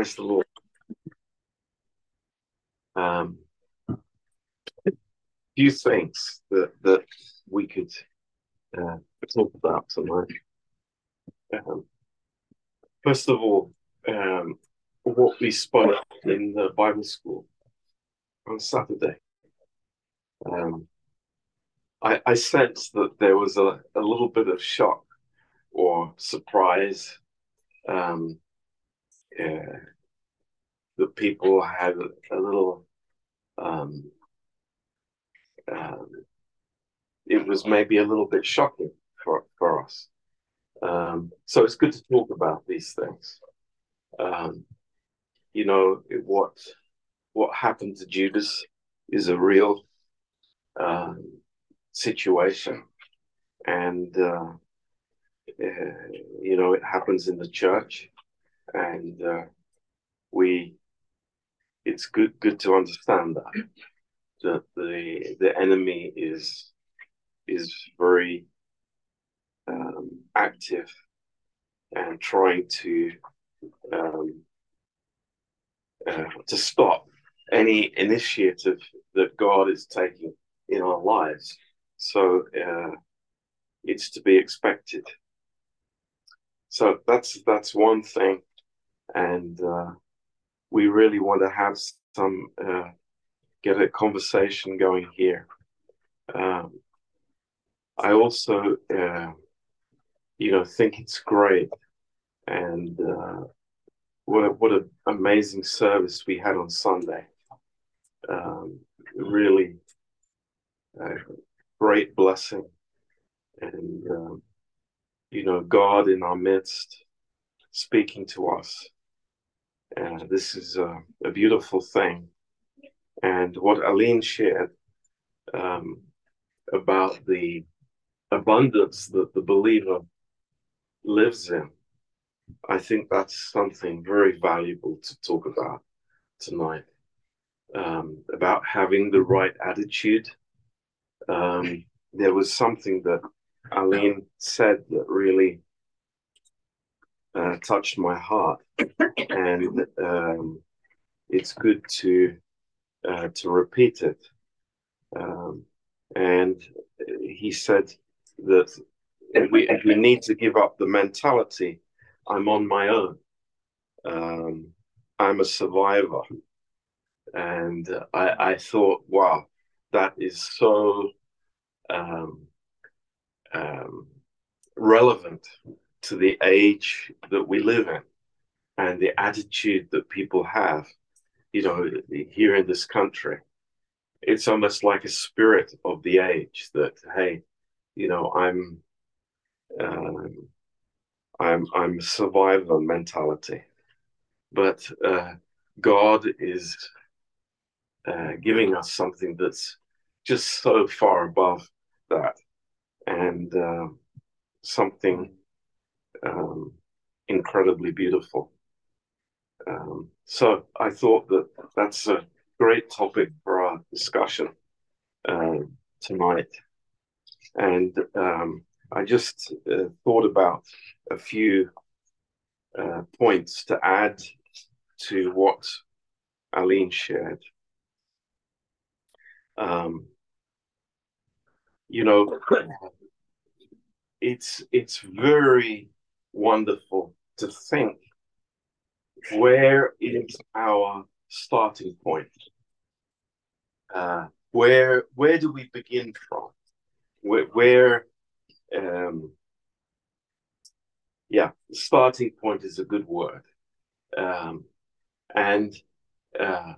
Praise the Lord. Um, few things that that we could uh, talk about tonight. Um, first of all, um, what we spoke in the Bible school on Saturday. Um, I, I sensed that there was a, a little bit of shock or surprise um, that people had a, little um, um, it was maybe a little bit shocking for, for us. Um, so it's good to talk about these things. Um, you know, it, what what happened to Judas is a real um, situation, and uh, uh, you know it happens in the church, and uh, we. It's good good to understand that that the the enemy is is very um, active and trying to um, uh, to stop any initiative that God is taking in our lives. So uh, it's to be expected. So that's that's one thing, and uh, we really want to have some uh, get a conversation going here. Um, I also, uh, you know, think it's great, and uh, what a, what an amazing service we had on Sunday. Um, really, uh, great blessing, and um, you know, God in our midst, speaking to us. This is a, a beautiful thing and what Aline shared um, about the abundance that the believer lives in. I think that's something very valuable to talk about tonight. Um, about having the right attitude. Um, there was something that Aline said that really uh, touched my heart, and um, it's good to uh, to repeat it. Um, and he said that we, we need to give up the mentality I'm on my own. Um, I'm a survivor. And I, I thought, wow, that is so um, um, relevant to the age that we live in and the attitude that people have you know, here in this country. It's almost like a spirit of the age that, hey, you know, I'm, um, I'm, I'm survivor mentality, but uh, God is uh, giving us something that's just so far above that, and uh, something um, incredibly beautiful. Um, so I thought that that's a great topic for our discussion uh, tonight. And um, I just uh, thought about a few uh, points to add to what Aline shared. Um, you know, it's it's very wonderful to think where is our starting point? Uh, where where do we begin from? Where, where um, yeah, starting point is a good word, um, and uh,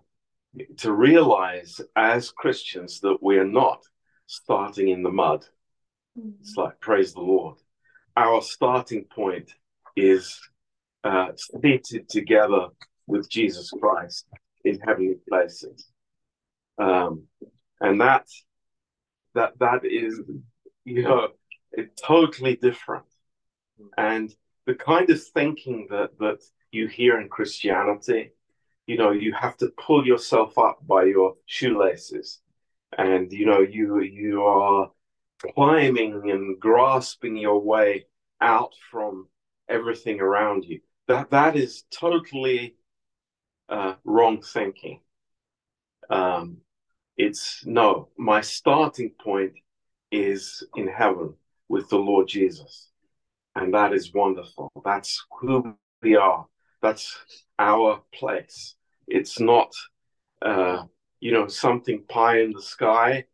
to realize as Christians that we are not starting in the mud. Mm-hmm. It's like praise the Lord. Our starting point is uh, seated together with Jesus Christ in heavenly places. Um, and that that that is, you know, totally different. And the kind of thinking that that you hear in Christianity, you know, you have to pull yourself up by your shoelaces, and you know, you you are climbing and grasping your way out from everything around you that that is totally uh, wrong thinking. Um, it's no, my starting point is in heaven with the Lord Jesus. And that is wonderful. That's who we are. That's our place. It's not, uh, you know, something pie in the sky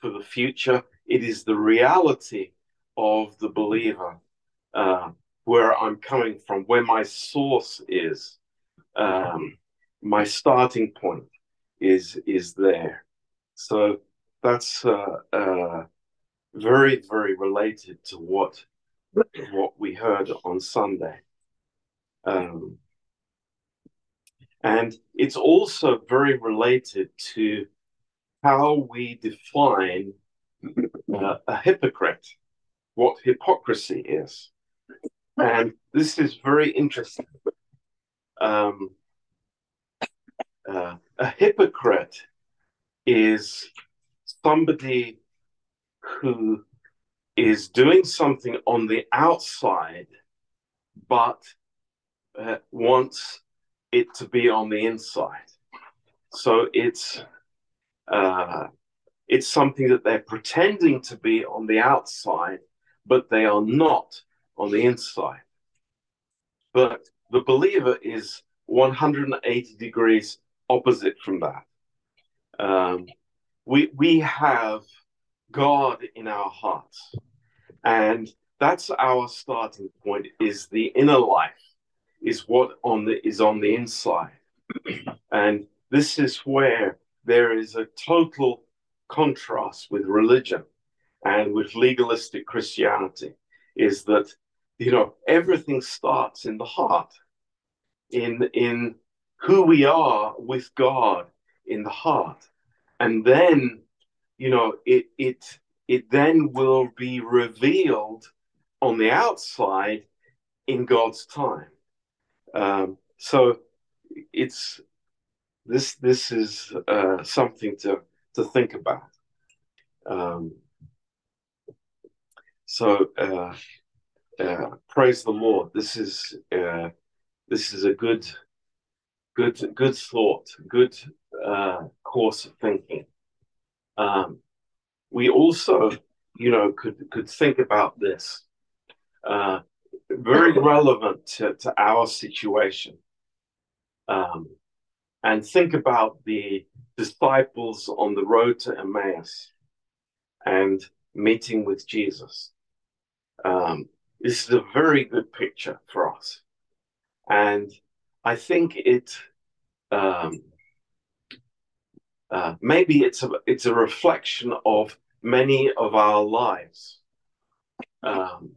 for the future. It is the reality of the believer, uh, where I'm coming from, where my source is, um, my starting point is is there. So that's uh, uh, very very related to what what we heard on Sunday. Um, and it's also very related to how we define uh, a hypocrite, what hypocrisy is. And this is very interesting. Um, uh, a hypocrite is somebody who is doing something on the outside, but uh, wants it to be on the inside. So it's uh, it's something that they're pretending to be on the outside, but they are not on the inside. But the believer is 180 degrees opposite from that. Um, we we have God in our hearts, and that's our starting point. Is the inner life, is what on the is on the inside, and this is where there is a total contrast with religion and with legalistic Christianity. Is that you know everything starts in the heart, in in who we are with God in the heart, and then you know it it it then will be revealed on the outside in God's time. Um, so it's this this is uh, something to to think about. Um, so uh, uh, praise the Lord. This is uh, this is a good good good thought, good uh, course of thinking. Um, we also, you know, could could think about this. Uh, very relevant to, to our situation. Um, and think about the disciples on the road to Emmaus and meeting with Jesus. Um, this is a very good picture for us. And I think it um, uh, maybe it's a it's a reflection of many of our lives, um,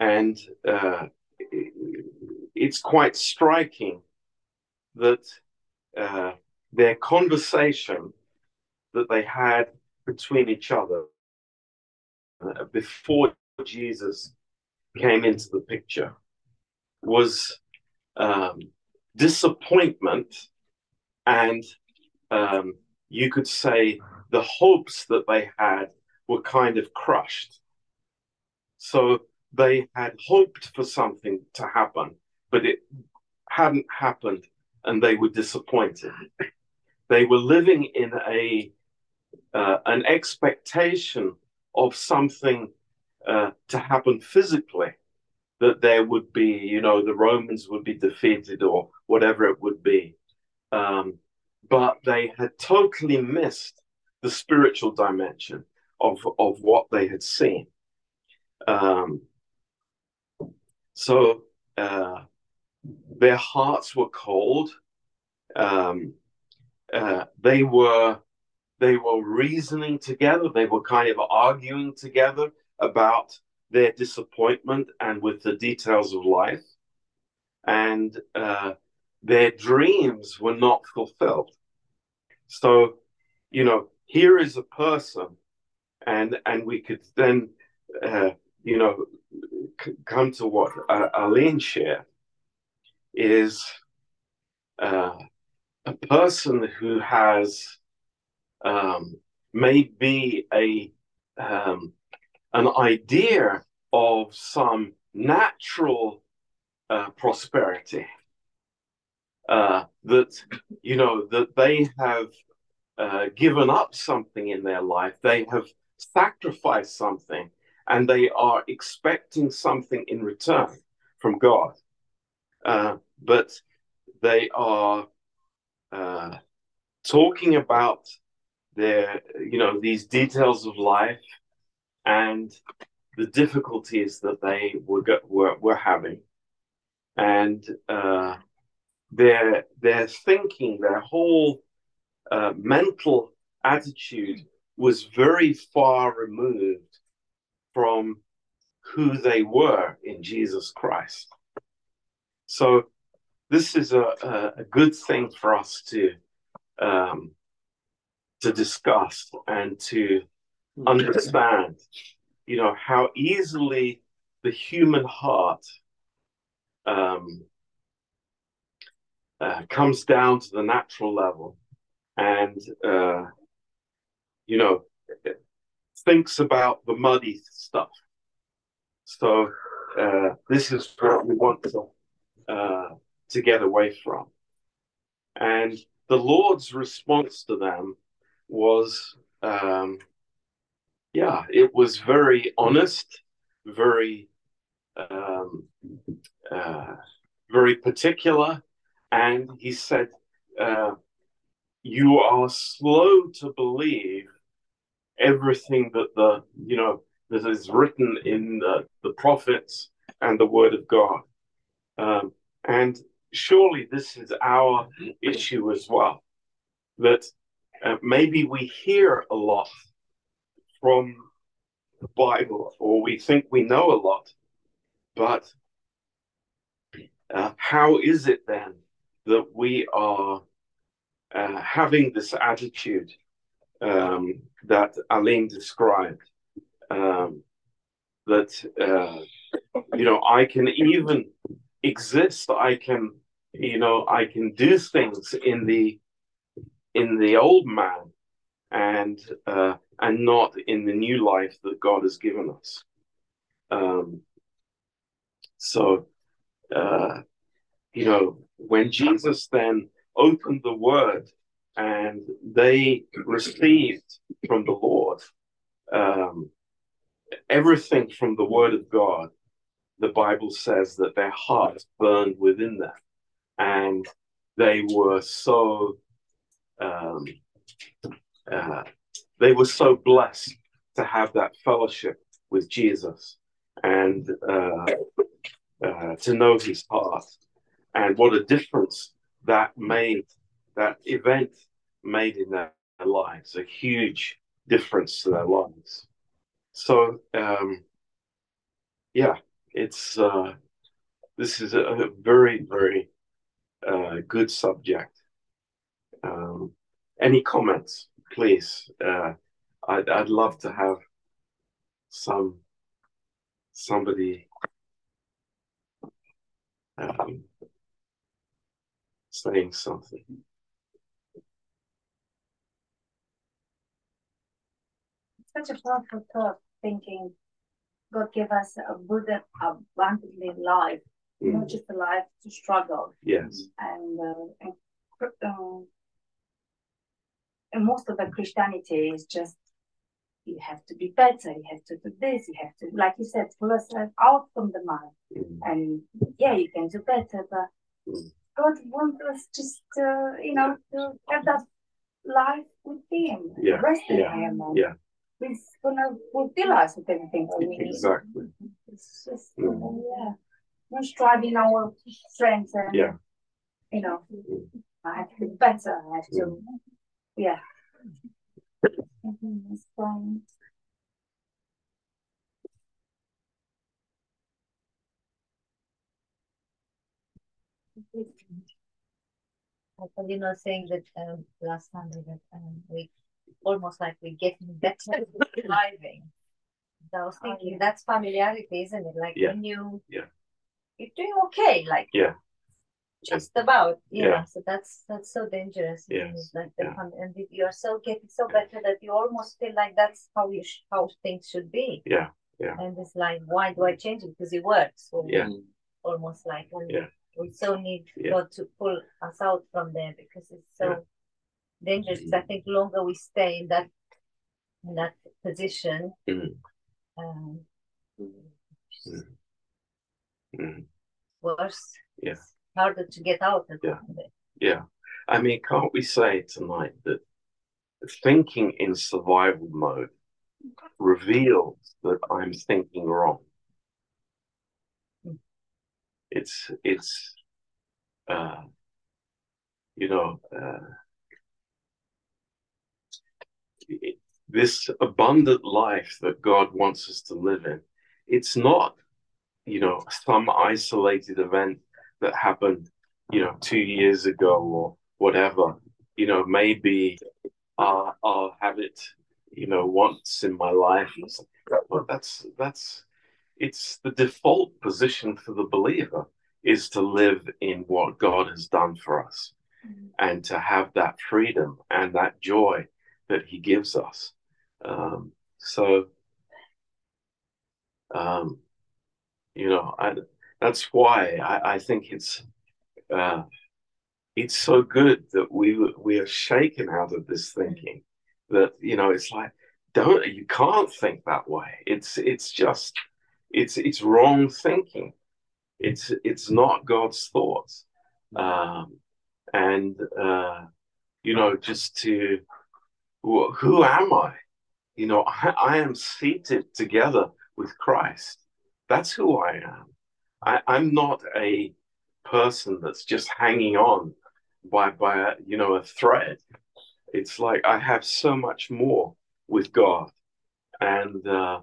and uh, it's quite striking that uh, their conversation that they had between each other uh, before Jesus came into the picture was um, disappointment and um, you could say the hopes that they had were kind of crushed. So they had hoped for something to happen, but it hadn't happened and they were disappointed. They were living in a uh, an expectation of something uh, to happen physically, that there would be, you know, the Romans would be defeated or whatever it would be. Um, but they had totally missed the spiritual dimension of, of what they had seen. Um, so uh, their hearts were cold. Um, uh, they were they were reasoning together. They were kind of arguing together about their disappointment and with the details of life, and uh, their dreams were not fulfilled. So, you know, here is a person, and and we could then, uh, you know, c- come to what uh, Aline shared is uh, a person who has um, maybe a um, an idea of some natural uh, prosperity uh, that you know that they have uh, given up something in their life, they have sacrificed something, and they are expecting something in return from God. But they are uh, talking about their, you know, these details of life and the difficulties that they were were, were having, and uh, their their thinking, their whole uh, mental attitude was very far removed from who they were in Jesus Christ. So this is a, a, a good thing for us to um, to discuss and to understand. You know how easily the human heart um, uh, comes down to the natural level and uh, you know thinks about the muddy stuff so uh, this is what we want to uh, to get away from and the lord's response to them was um, yeah it was very honest very um, uh, very particular and he said, uh, You are slow to believe everything that the, you know, that is written in the, the prophets and the word of God. Um, and surely this is our issue as well, that uh, maybe we hear a lot from the Bible, or we think we know a lot, but uh, how is it then that we are uh, having this attitude um, that Aline described. Um, that uh, you know, I can even exist. I can, you know, I can do things in the in the old man, and uh, and not in the new life that God has given us. Um, so, uh, you know, when Jesus then opened the word and they received from the Lord um, everything from the word of God, the Bible says that their hearts burned within them and they were so um, uh, they were so blessed to have that fellowship with Jesus and uh, uh, to know his heart and what a difference that made, that event made in their lives, a huge difference to their lives. So, um, yeah, it's uh, this is a, a very, very uh, good subject. Um, any comments, please? Uh, I'd, I'd love to have some somebody um, saying something. Such a powerful thought, thinking God gave us a good, abundantly life, mm. not just a life to struggle. Yes. And, uh, and, um, and most of the Christianity is just you have to be better, you have to do this, you have to, like you said, pull yourself out from the mud. Mm. And yeah, you can do better, but mm. God wants us just to, you know, to have that life with Him, yeah. rest in yeah. Him. Yeah. He's gonna fulfill us with everything that we need. Exactly. It's just, mm. yeah, not striving our strength and, yeah. you know, mm. I have to be better. I have to, mm. yeah. That's fine. you know, saying that um, last Sunday that um, we almost like we're getting better driving. I was thinking oh, yeah. that's familiarity, isn't it? Like yeah. when you yeah. You're doing okay, like yeah, just about yeah. yeah. So that's that's so dangerous. Yes. Like the yeah. and you're so getting so better that you almost feel like that's how you sh- how things should be. Yeah, yeah. And it's like, why do I change it? Because it works. So yeah. Almost like yeah we so need Yeah. God to pull us out from there because it's so Yeah. dangerous. I think longer we stay in that in that position, Mm. um, Mm. Mm. worse, Yeah. harder to get out of Yeah. Yeah. I mean, can't we say tonight that thinking in survival mode reveals that I'm thinking wrong? It's, it's, uh, you know, uh, it- this abundant life that God wants us to live in, it's not, you know, some isolated event that happened, you know, two years ago or whatever. You know, maybe uh, I'll have it, you know, once in my life. But that's that's it's the default position for the believer is to live in what God has done for us and to have that freedom and that joy that He gives us. Um, so, um, you know, I, that's why I, I think it's uh, it's so good that we we are shaken out of this thinking that you know it's like don't you can't think that way. It's it's just it's it's wrong thinking. It's it's not God's thoughts. Um, and uh, you know just to who, am i you know I, I am seated together with christ that's who i am. I, i'm not a person that's just hanging on by by a, you know a thread. It's like i have so much more with god. And uh,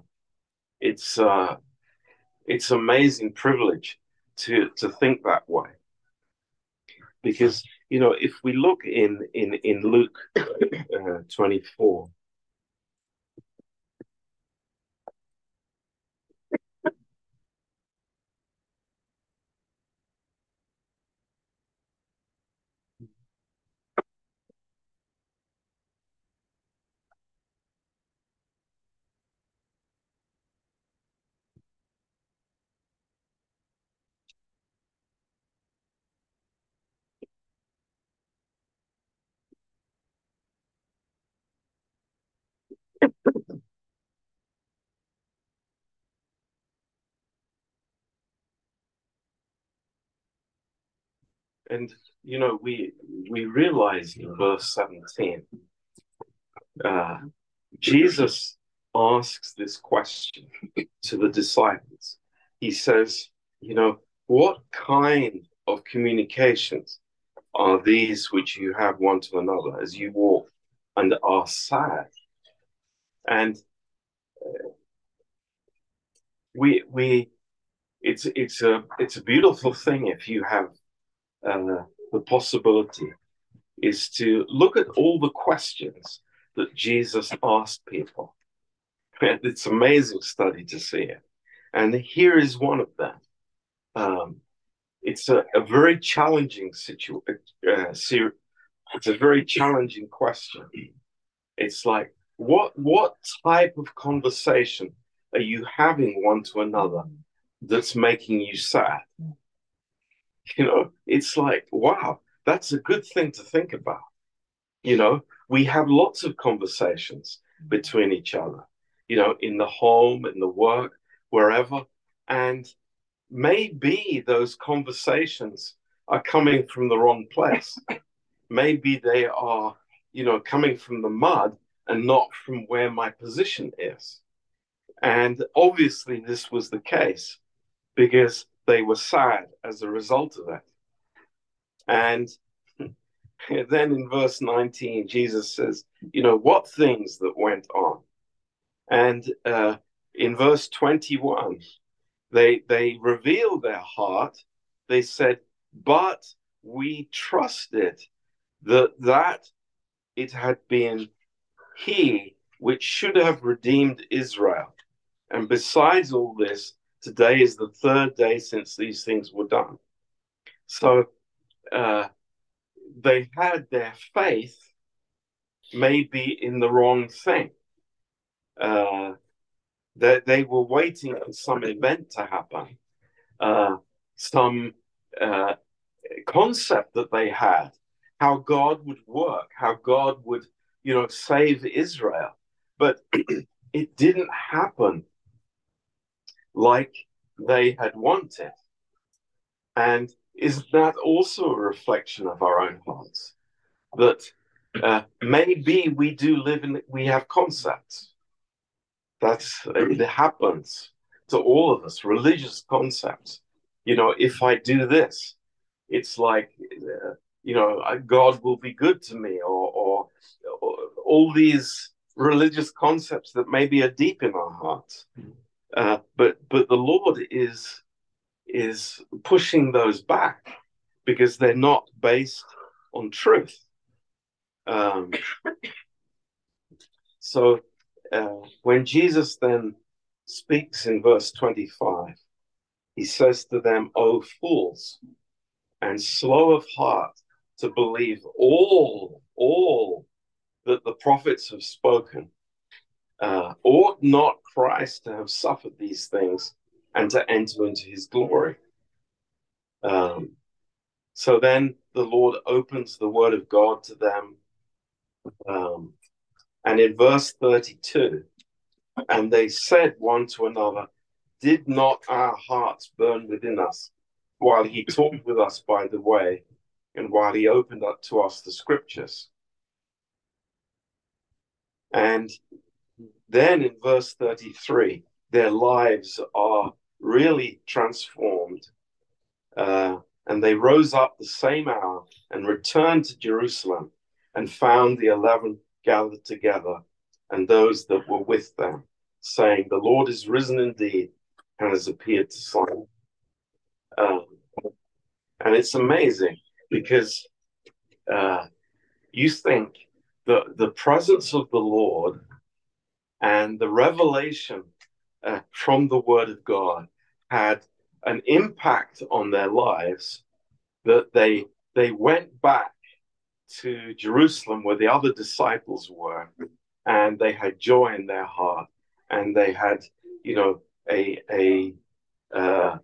it's uh, it's amazing privilege to to think that way. Because you know if we look in in in luke uh, 24 and you know we we realize in verse 17 uh, jesus asks this question to the disciples. He says you know what kind of communications are these which you have one to another as you walk and are sad? And uh, we we it's it's a it's a beautiful thing if you have the possibility is to look at all the questions that Jesus asked people. It's amazing study to see it. And here is one of them. Um, it's a, a very challenging situation. Uh, it's a very challenging question. It's like, what what type of conversation are you having one to another that's making you sad? You know, it's like, wow, that's a good thing to think about. You know, we have lots of conversations between each other, you know, in the home, in the work, wherever. And maybe those conversations are coming from the wrong place. maybe they are, you know, coming from the mud and not from where my position is. And obviously, this was the case because they were sad as a result of that. And then in verse 19, Jesus says, You know, what things that went on? And uh, in verse 21, they, they revealed their heart. They said, But we trusted that, that it had been he which should have redeemed Israel. And besides all this, today is the third day since these things were done. So uh, they had their faith maybe in the wrong thing. Uh, that they, they were waiting for some event to happen, uh, some uh, concept that they had, how God would work, how God would, you know, save Israel. But it didn't happen like they had wanted. And is that also a reflection of our own hearts? That uh, maybe we do live in, we have concepts. That's, it happens to all of us, religious concepts. You know, if I do this, it's like, uh, you know, God will be good to me, or, or, or, all these religious concepts that maybe are deep in our hearts. Uh, but but the Lord is is pushing those back because they're not based on truth. Um, so uh, when Jesus then speaks in verse 25, he says to them, O fools, and slow of heart to believe all, all that the prophets have spoken. Uh, ought not Christ to have suffered these things and to enter into his glory? Um, so then the Lord opens the word of God to them. Um, and in verse 32, and they said one to another, Did not our hearts burn within us while he talked with us by the way and while he opened up to us the scriptures? And then in verse 33, their lives are really transformed. Uh, and they rose up the same hour and returned to Jerusalem and found the eleven gathered together and those that were with them, saying, The Lord is risen indeed and has appeared to Simon. Um, and it's amazing because uh, you think that the presence of the Lord and the revelation uh, from the Word of God had an impact on their lives that they they went back to Jerusalem where the other disciples were, and they had joy in their heart, and they had, you know, a a uh,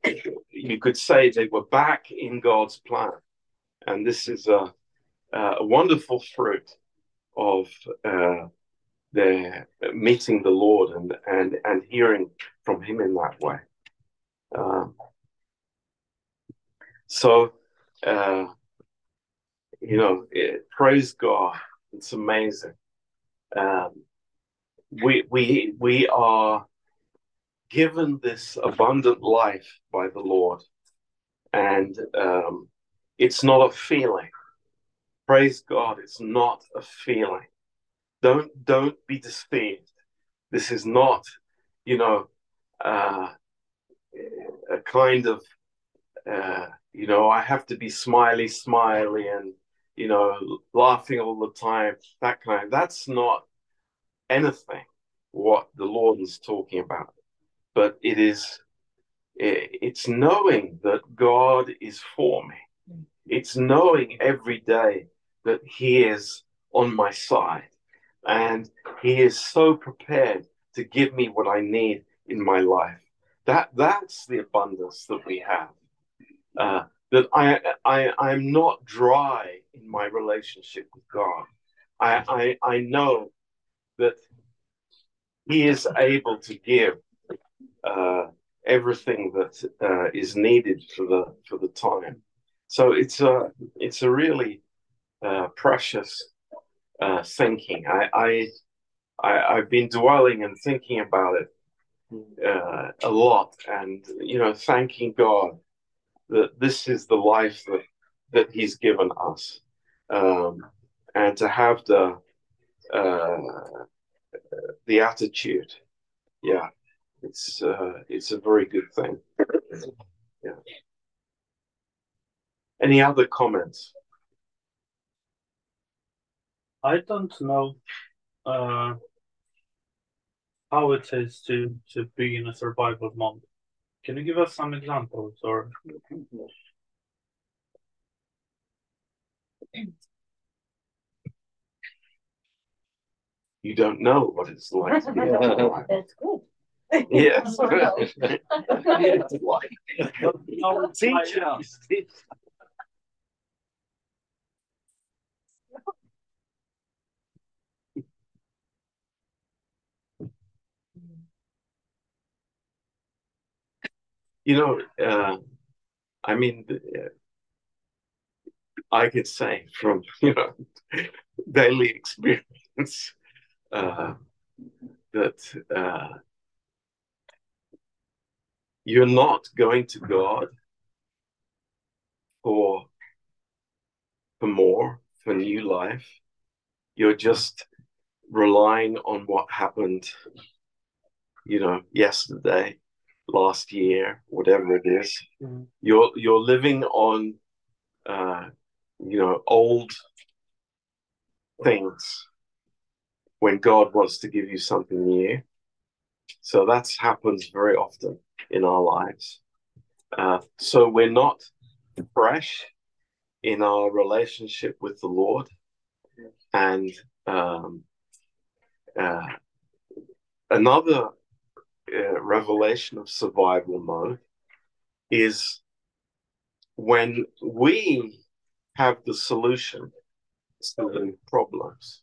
you could say they were back in God's plan, and this is a a wonderful fruit of uh, their meeting the Lord and and and hearing from Him in that way. Um, so uh, you know, it, praise God. It's amazing. Um, we we we are given this abundant life by the Lord, and um, it's not a feeling. Praise God, it's not a feeling. Don't don't be deceived. This is not, you know, uh, a kind of uh, you know, I have to be smiley, smiley, and you know, laughing all the time. That kind. Of, that's not anything what the Lord is talking about, but it is. It's knowing that God is for me. It's knowing every day that He is on my side, and He is so prepared to give me what I need in my life. That that's the abundance that we have. Uh, that I, I, I'm not dry in my relationship with God. I, I, I know that He is able to give uh, everything that uh, is needed for the for the time. So it's a it's a really uh, precious uh, thinking. I, I I have been dwelling and thinking about it uh, a lot, and you know, thanking God that this is the life that that He's given us, um, and to have the uh, the attitude, yeah, it's uh, it's a very good thing. Yeah. Any other comments? I don't know uh, how it is to to be in a survival mode. Can you give us some examples or? You don't know what it's like to be That's good. Yes. No, Teach I- You know, uh, I mean, uh, I could say from you know daily experience uh, that uh, you're not going to God for for more, for new life. You're just relying on what happened, you know, yesterday, last year, whatever it is. Mhm. You're you're living on, uh, you know, old things when God wants to give you something new. So that happens very often in our lives. Uh, so we're not fresh in our relationship with the Lord, and um, uh, another uh, revelation of survival mode is when we have the solution to the problems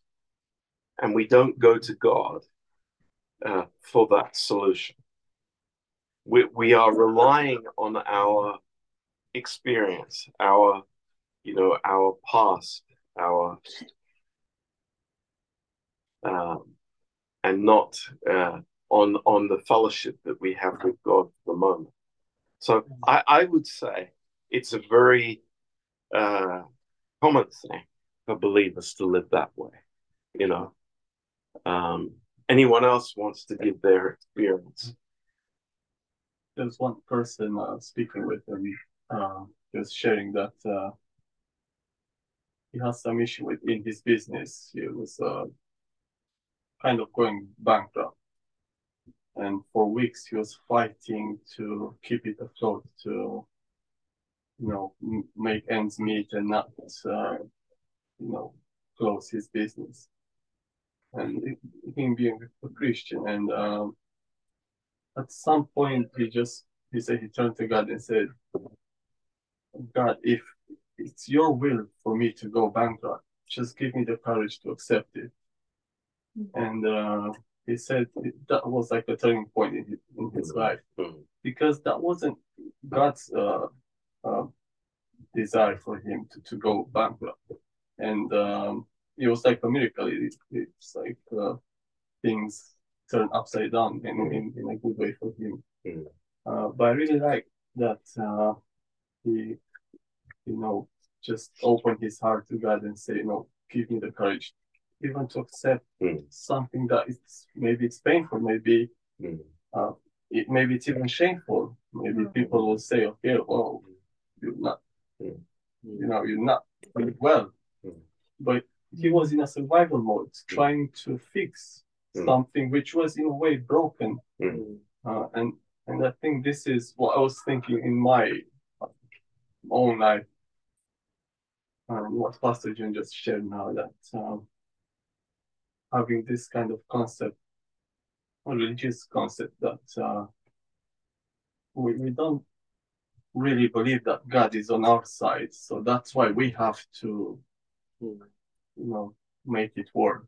and we don't go to God uh, for that solution. We, we are relying on our experience, our, you know, our past, our, um, and not uh, on on the fellowship that we have with God for the moment. So I, I would say it's a very uh, common thing for believers to live that way. You know, um, anyone else wants to give their experience? there's one person uh, speaking with him, uh, just sharing that uh, he has some issue with in his business. He was uh, kind of going bankrupt, and for weeks he was fighting to keep it afloat, to you know make ends meet and not uh, you know close his business. And it- him being a Christian, and um, at some point he just he said he turned to God and said, God, if it's your will for me to go bankrupt, just give me the courage to accept it. And uh, he said that was like a turning point in his, in his life Mhm. because that wasn't God's uh, uh, desire for him to, to go bankrupt. And um, it was like a miracle. It, it's like uh, things turn upside down in, in, in a good way for him. Mhm. Uh, but I really like that uh, he, you know, just opened his heart to God and say, you know, give me the courage even to accept Mm. something that is maybe it's painful, maybe Mm. uh, it maybe it's even shameful. Maybe Mhm. people will say, okay, well, you're not, Mm. you know, you're not doing well. Mm. But he was in a survival mode, trying to fix Mm. something which was in a way broken. Mm. Uh, and and I think this is what I was thinking in my own life. Um, what Pastor June just shared now that um, having this kind of concept, a religious concept that uh, we, we don't really believe that God is on our side. So that's why we have to, you know, make it work.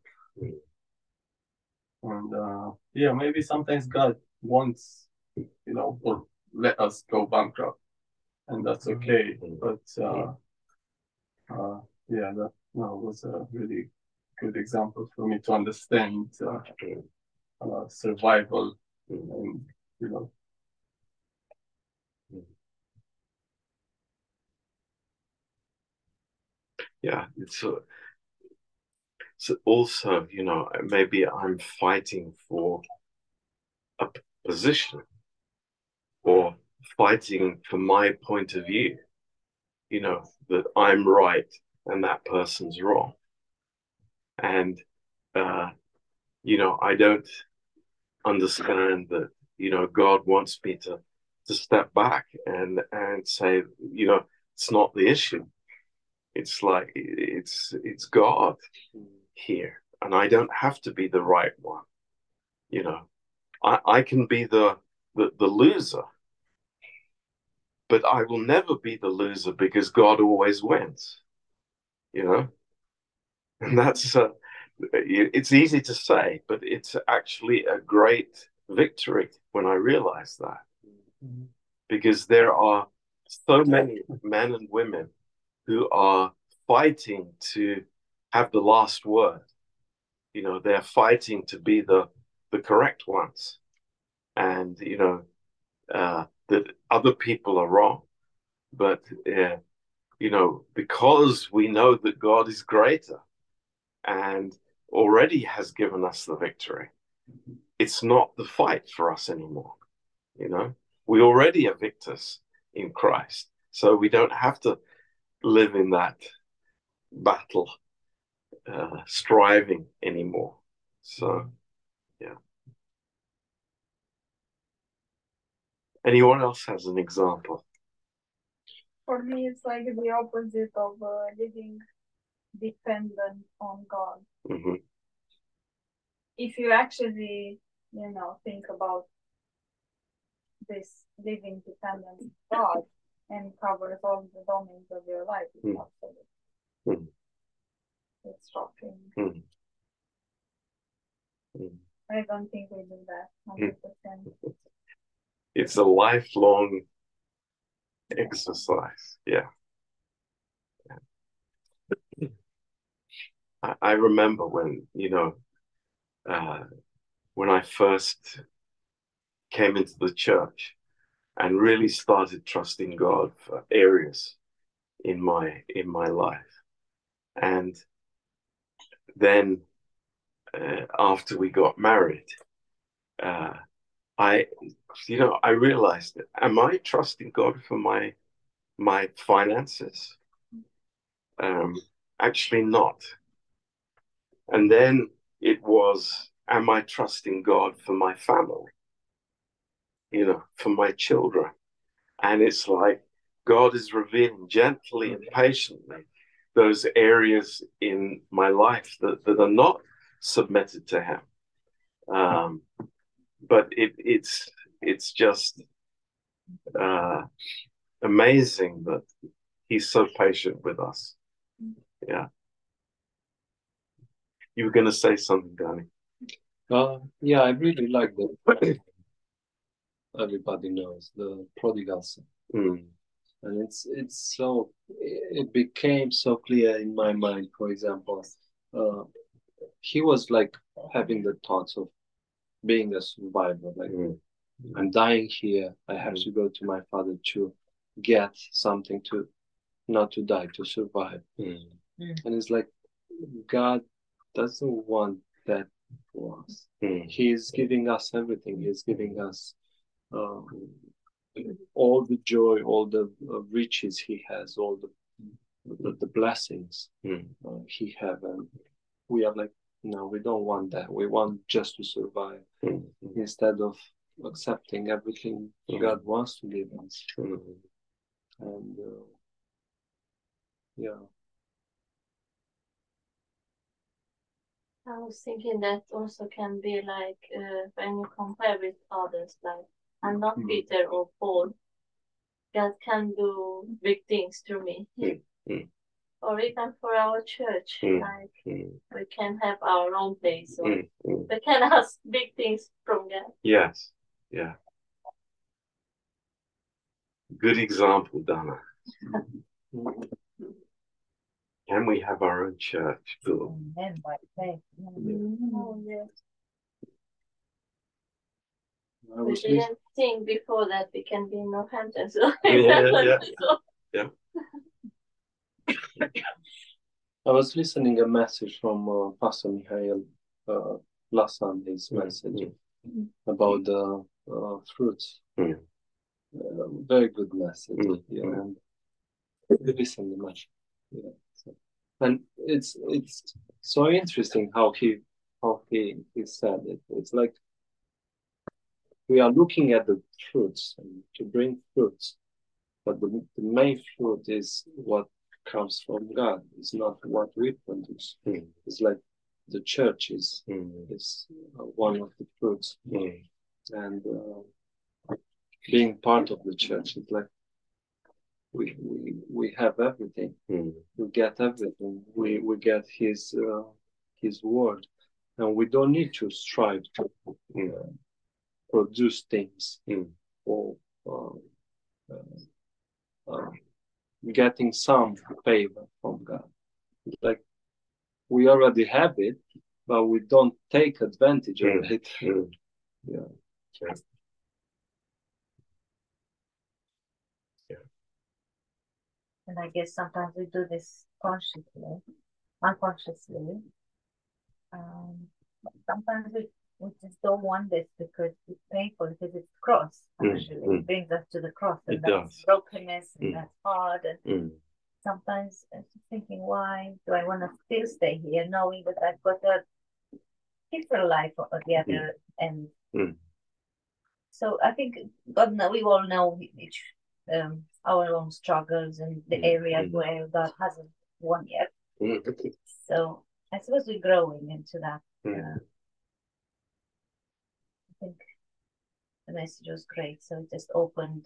And uh, yeah, maybe sometimes God wants, you know, or let us go bankrupt, and that's okay. Mm. But uh, uh, yeah, that no, was a really good example for me to understand uh, uh, survival and you know Yeah, it's so also, you know, maybe I'm fighting for a position or fighting for my point of view, you know, that I'm right and that person's wrong. And, uh, you know, I don't understand that, you know, God wants me to, to step back and, and say, you know, it's not the issue. It's like, it's, it's God here and I don't have to be the right one, you know. I, I can be the, the the loser, but I will never be the loser because God always wins. You know, and that's uh, it's easy to say, but it's actually a great victory when I realize that. Because there are so many men and women who are fighting to have the last word. You know, they're fighting to be the the correct ones, and you know uh, that other people are wrong. But uh, you know, because we know that God is greater, and already has given us the victory. It's not the fight for us anymore. You know, we already are victors in Christ. So we don't have to live in that battle, uh, striving anymore. So, yeah. Anyone else has an example? For me, it's like the opposite of uh, living dependent on God. hmm If you actually, you know, think about this living dependent on God and covers all the domains of your life, it's Mm. absolutely. Mm. It's shocking. Mm. Mm. I don't think we do that 100%. It's a lifelong exercise. Yeah. I, remember when, you know, uh, when I first came into the church and really started trusting God for areas in my in my life. And then uh, after we got married, uh, I, you know, I realized, am I trusting God for my my finances? Um, actually, not. And then it was, am I trusting God for my family? You know, for my children. And it's like God is revealing gently and patiently those areas in my life that, that are not submitted to Him. Um, but it, it's it's just uh, amazing that He's so patient with us. Yeah. You were going to say something, Danny. Uh, yeah, I really like the everybody knows the prodigal son, Mm, and it's it's so it became so clear in my mind. For example, uh, he was like having the thoughts of being a survivor. Like mm, I'm dying here, I have to go to my father to get something to not to die to survive. mm, And it's like God doesn't want that for us. mm, He is giving us everything. He is giving us um, all the joy, all the uh, riches He has, all the the, the blessings mm, uh, He have, and we are like, no, we don't want that. We want just to survive mm, instead of accepting everything Mhm. God wants to give us. mm. And uh, yeah, I was thinking that also can be like uh, when you compare with others, like I'm not Mhm. Peter or Paul. God can do big things through me. Mm, mm. Or even for our church, Mm. like Mm, we can have our own place, or mm, mm. we can ask big things from God. Yes. Yeah. Good example, Dana. Can we have our own church? Cool. And then by faith. yeah. Oh, yes. I We was lis- didn't think before that we can be in Northampton, so Yeah, so I was listening a message from uh, Pastor Mihail uh, last Sunday's Mm, message about the uh, fruits. Mm. Uh, very good message. Mm, Yeah, mm. and we listened much. Yeah, so. and it's it's so interesting how he how he he said it. It's like we are looking at the fruits and to bring fruits, but the, the main fruit is what comes from God. It's not what we produce. Mm, It's like the church is mm, is uh, one of the fruits. mm, and uh, being part of the church. is like we we we have everything. Mm. We get everything. We we get His uh, His word, and we don't need to strive to Mm. uh, produce things Mm. or um, uh, getting some favor from God. Like we already have it, but we don't take advantage of Mm. it. Mm. Yeah. Yeah. And I guess sometimes we do this consciously, unconsciously. Um, sometimes we, we just don't want this because it's painful because it's cross. Mm, Actually, mm. it brings us to the cross, and It that's does. brokenness, and Mm. that's hard. And Mm. sometimes I'm thinking, why do I want to still stay here, knowing that I've got a different life at the other end? Mm. So I think God, we all know each um, our own struggles and the Mm, areas mm. where God hasn't won yet. Mm. So I suppose we're growing into that. Mm. Uh, I think the message was great. So it just opened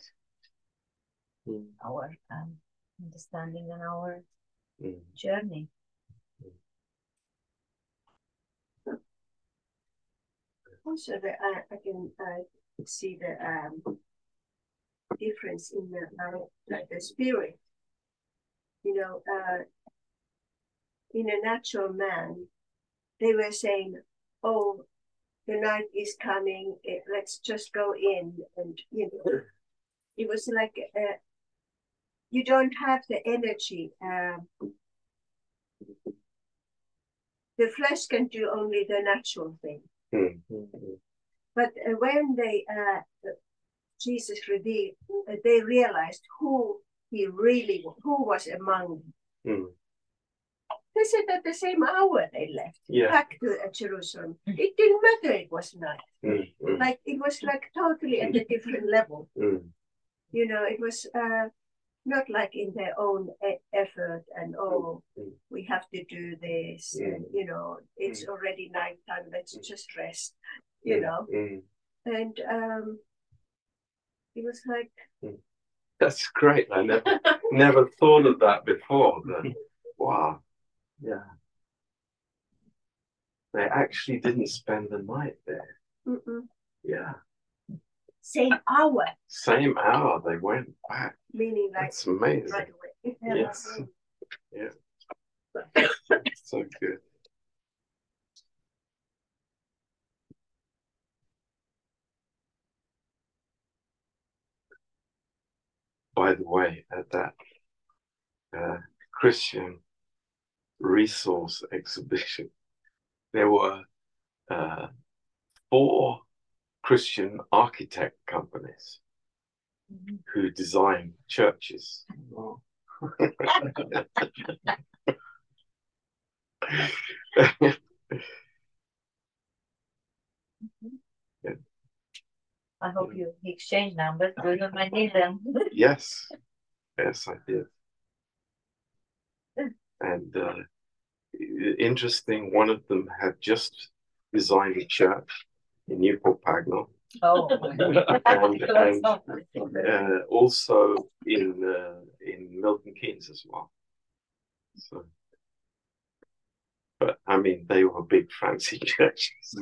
our um, understanding and our journey. Also, the, uh, I can uh, see the um, difference in the, like the spirit. You know, uh, in a natural man, they were saying, "Oh, the night is coming. eh, let's just go in." And you know, it was like uh, you don't have the energy. Um, the flesh can do only the natural thing. Mm. Mm. But uh, when they uh, Jesus revealed, they realized who he really who was among them. Mm. They said at the same hour they left Yeah. back to uh, Jerusalem. It didn't matter. It was night. Mm. Mm. Like it was like totally at a different level. Mm. You know, it was uh, not like in their own e- effort and oh, Mm. we have to do this. And, you know, it's already nighttime. Let's just rest. You know, and um, it was like hmm. That's great. I never never thought of that before. But wow. Yeah. They actually didn't spend the night there. mm-mm. Yeah. same hour, Same hour they went back. meaning like That's amazing. right away. Yes. Yeah. so good. By the way, at that uh, Christian resource exhibition, there were uh, four Christian architect companies who design churches. I hope you exchange numbers because you might need them. yes, yes, I did. And uh, interesting, one of them had just designed a church in Newport Pagnell, oh, and, and uh, also in uh, in Milton Keynes as well. So, but I mean, they were big fancy churches.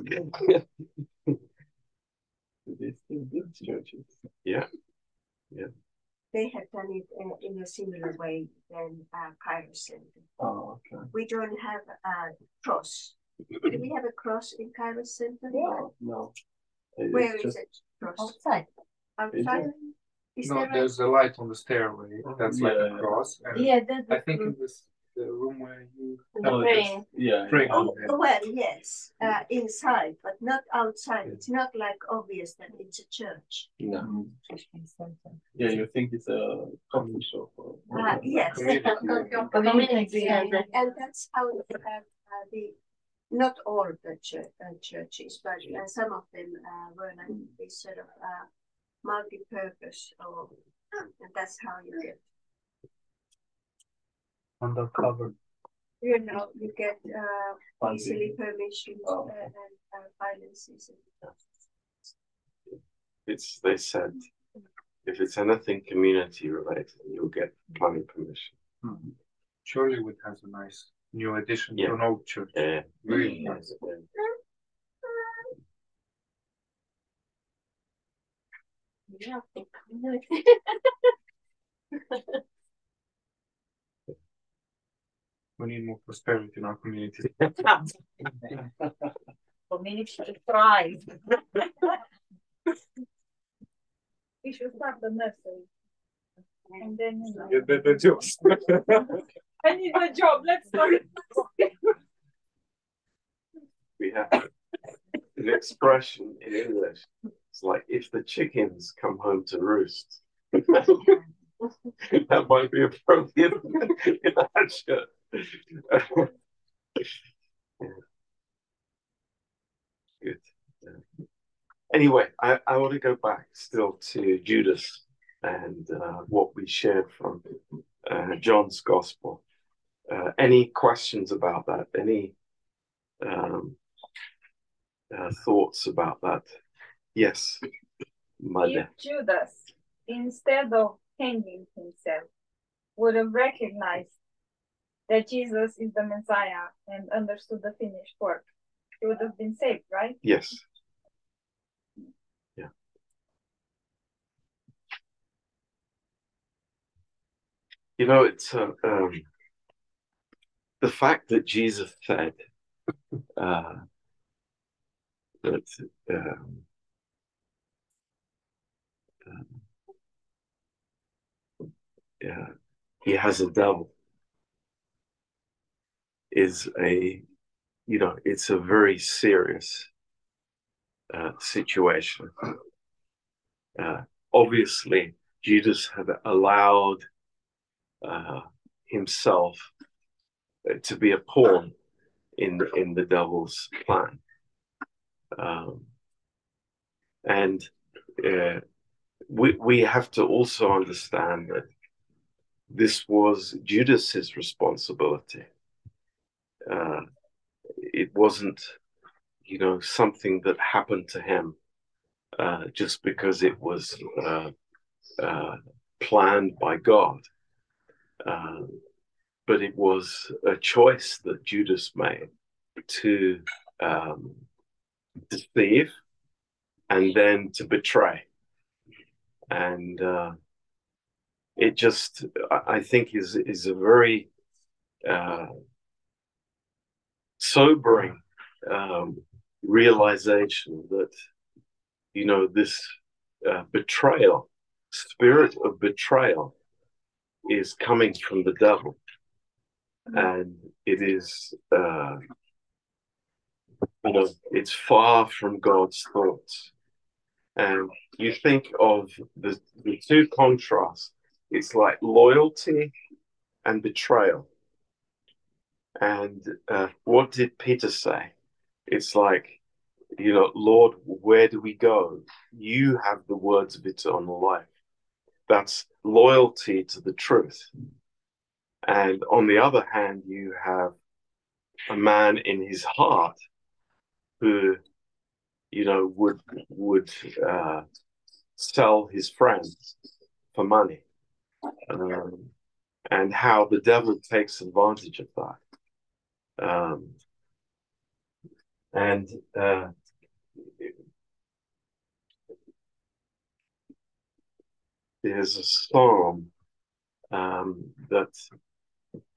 They still build churches. yeah, yeah. They have done it in, in a similar way than uh, Cairo Center. Oh, okay. We don't have a cross. Do we have a cross in Cairo Center? No, no. It- Where it's is just- it? Cross outside. outside. Is No, there a, there's a light on the stairway. That's like a cross. And Yeah, that's I think it was the room where you no, praying. Yeah. pray. yeah. oh, well, yes, uh, inside, but not outside. It's not like obvious that it's a church. No. Mhm. Yeah, you think it's a coffee shop or Uh, yes. Community And, center. and that's how they have uh, the, not all the church, uh, churches, but uh, some of them uh, were like this sort of uh, multi-purpose, or and that's how you get, undercover. you know, you get uh, Funding. easily permissions Oh. uh, and uh, finances. And it's they said if it's anything community related, you'll get planning permission. Mhm. Shorewood has a nice new addition Yeah. to an old church. Yeah. Really nice. Yeah, the community. We need more prosperity in our community. Community to thrive. We should start the nursery. And then, you know, Yeah, that- that's yours. I need a job, let's start. We have an expression in English. It's like if the chickens come home to roost. that might be appropriate in that shirt. Good. Anyway, I, I want to go back still to Judas and uh, what we shared from uh, John's Gospel. Uh, any questions about that? Any um, uh, thoughts about that? Yes, Mother. If Judas, instead of hanging himself, would have recognized that Jesus is the Messiah and understood the finished work, he would have been saved, right? Yes. Yeah. You know, it's uh, um, the fact that Jesus said uh, that um, um, yeah, he has a devil is a you know it's a very serious uh, situation. Uh, obviously, Judas had allowed uh, himself uh, to be a pawn in the, in the devil's plan, um, and uh, we we have to also understand that this was Judas's responsibility. Uh, it wasn't, you know, something that happened to him uh, just because it was uh, uh, planned by God. Um, but it was a choice that Judas made to um, deceive and then to betray. And uh, it just, I think, is is a very uh, sobering um, realization that you know this uh, betrayal, spirit of betrayal, is coming from the devil, and it is uh, you know it's far from God's thoughts. And you think of the the two contrasts. It's like loyalty and betrayal. And uh, what did Peter say? It's like, you know, Lord, where do we go? You have the words of eternal life. That's loyalty to the truth. And on the other hand, you have a man in his heart who, you know, would would uh, sell his friends for money, um, and how the devil takes advantage of that. Um, and uh, there's a psalm um, that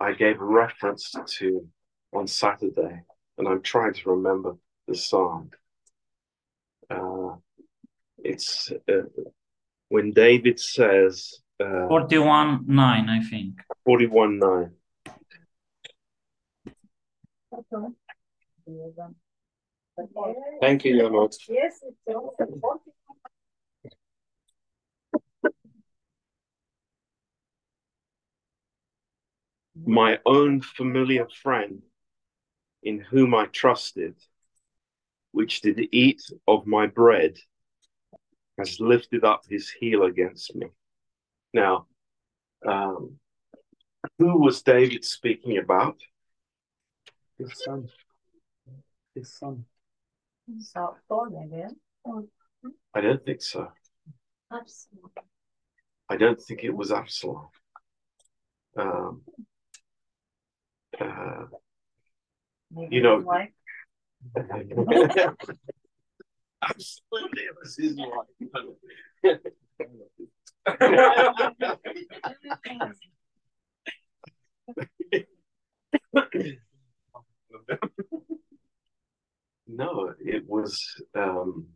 I gave a reference to on Saturday, and I'm trying to remember the psalm. Uh, it's uh, when David says uh, 41 9, I think. 41 9. Thank you, Janot. Yes, it's important. My own familiar friend, in whom I trusted, which did eat of my bread, has lifted up his heel against me. Now, um, who was David speaking about? His son. His son. So, Paul, maybe. I don't think so. Absolutely. I don't think it was Absalom. Um, uh, You know- his. Absolutely, it was his wife. no, it was um,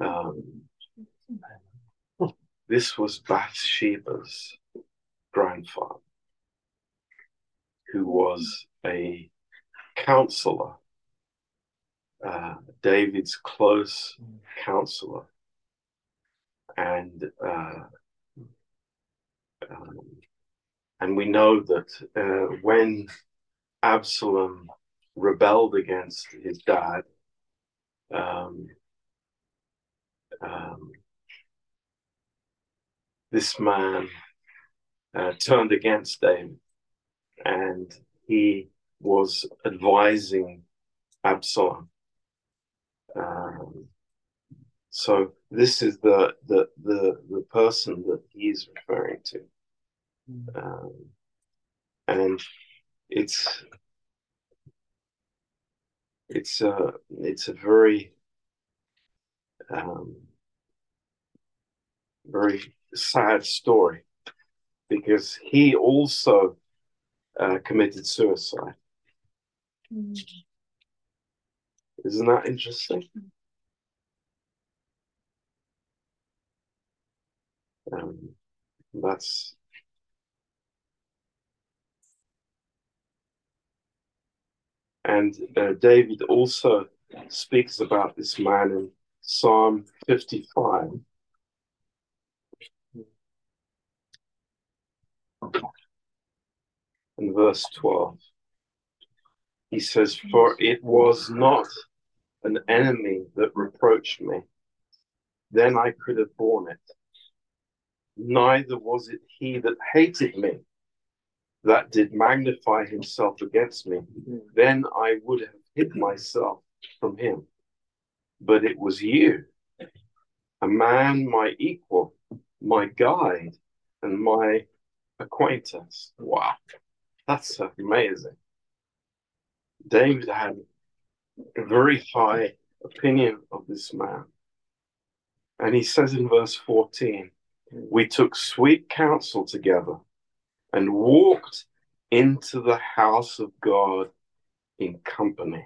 um, this was Bathsheba's grandfather, who was a counselor, uh, David's close counselor, and uh, um, and we know that uh, when Absalom rebelled against his dad, um, um, this man uh, turned against David, and he was advising Absalom. Um, so this is the the the the person that he's referring to, um, and it's it's a it's a very um, very sad story because he also uh, committed suicide. Isn't that interesting? Um, that's and uh, David also speaks about this man in Psalm 55. In verse 12, he says, For it was not an enemy that reproached me, then I could have borne it. Neither was it he that hated me that did magnify himself against me, mm-hmm. then I would have hid myself from him. But it was you, a man my equal, my guide, and my acquaintance. Wow, that's amazing. David had a very high opinion of this man. And he says in verse 14, we took sweet counsel together and walked into the house of God in company.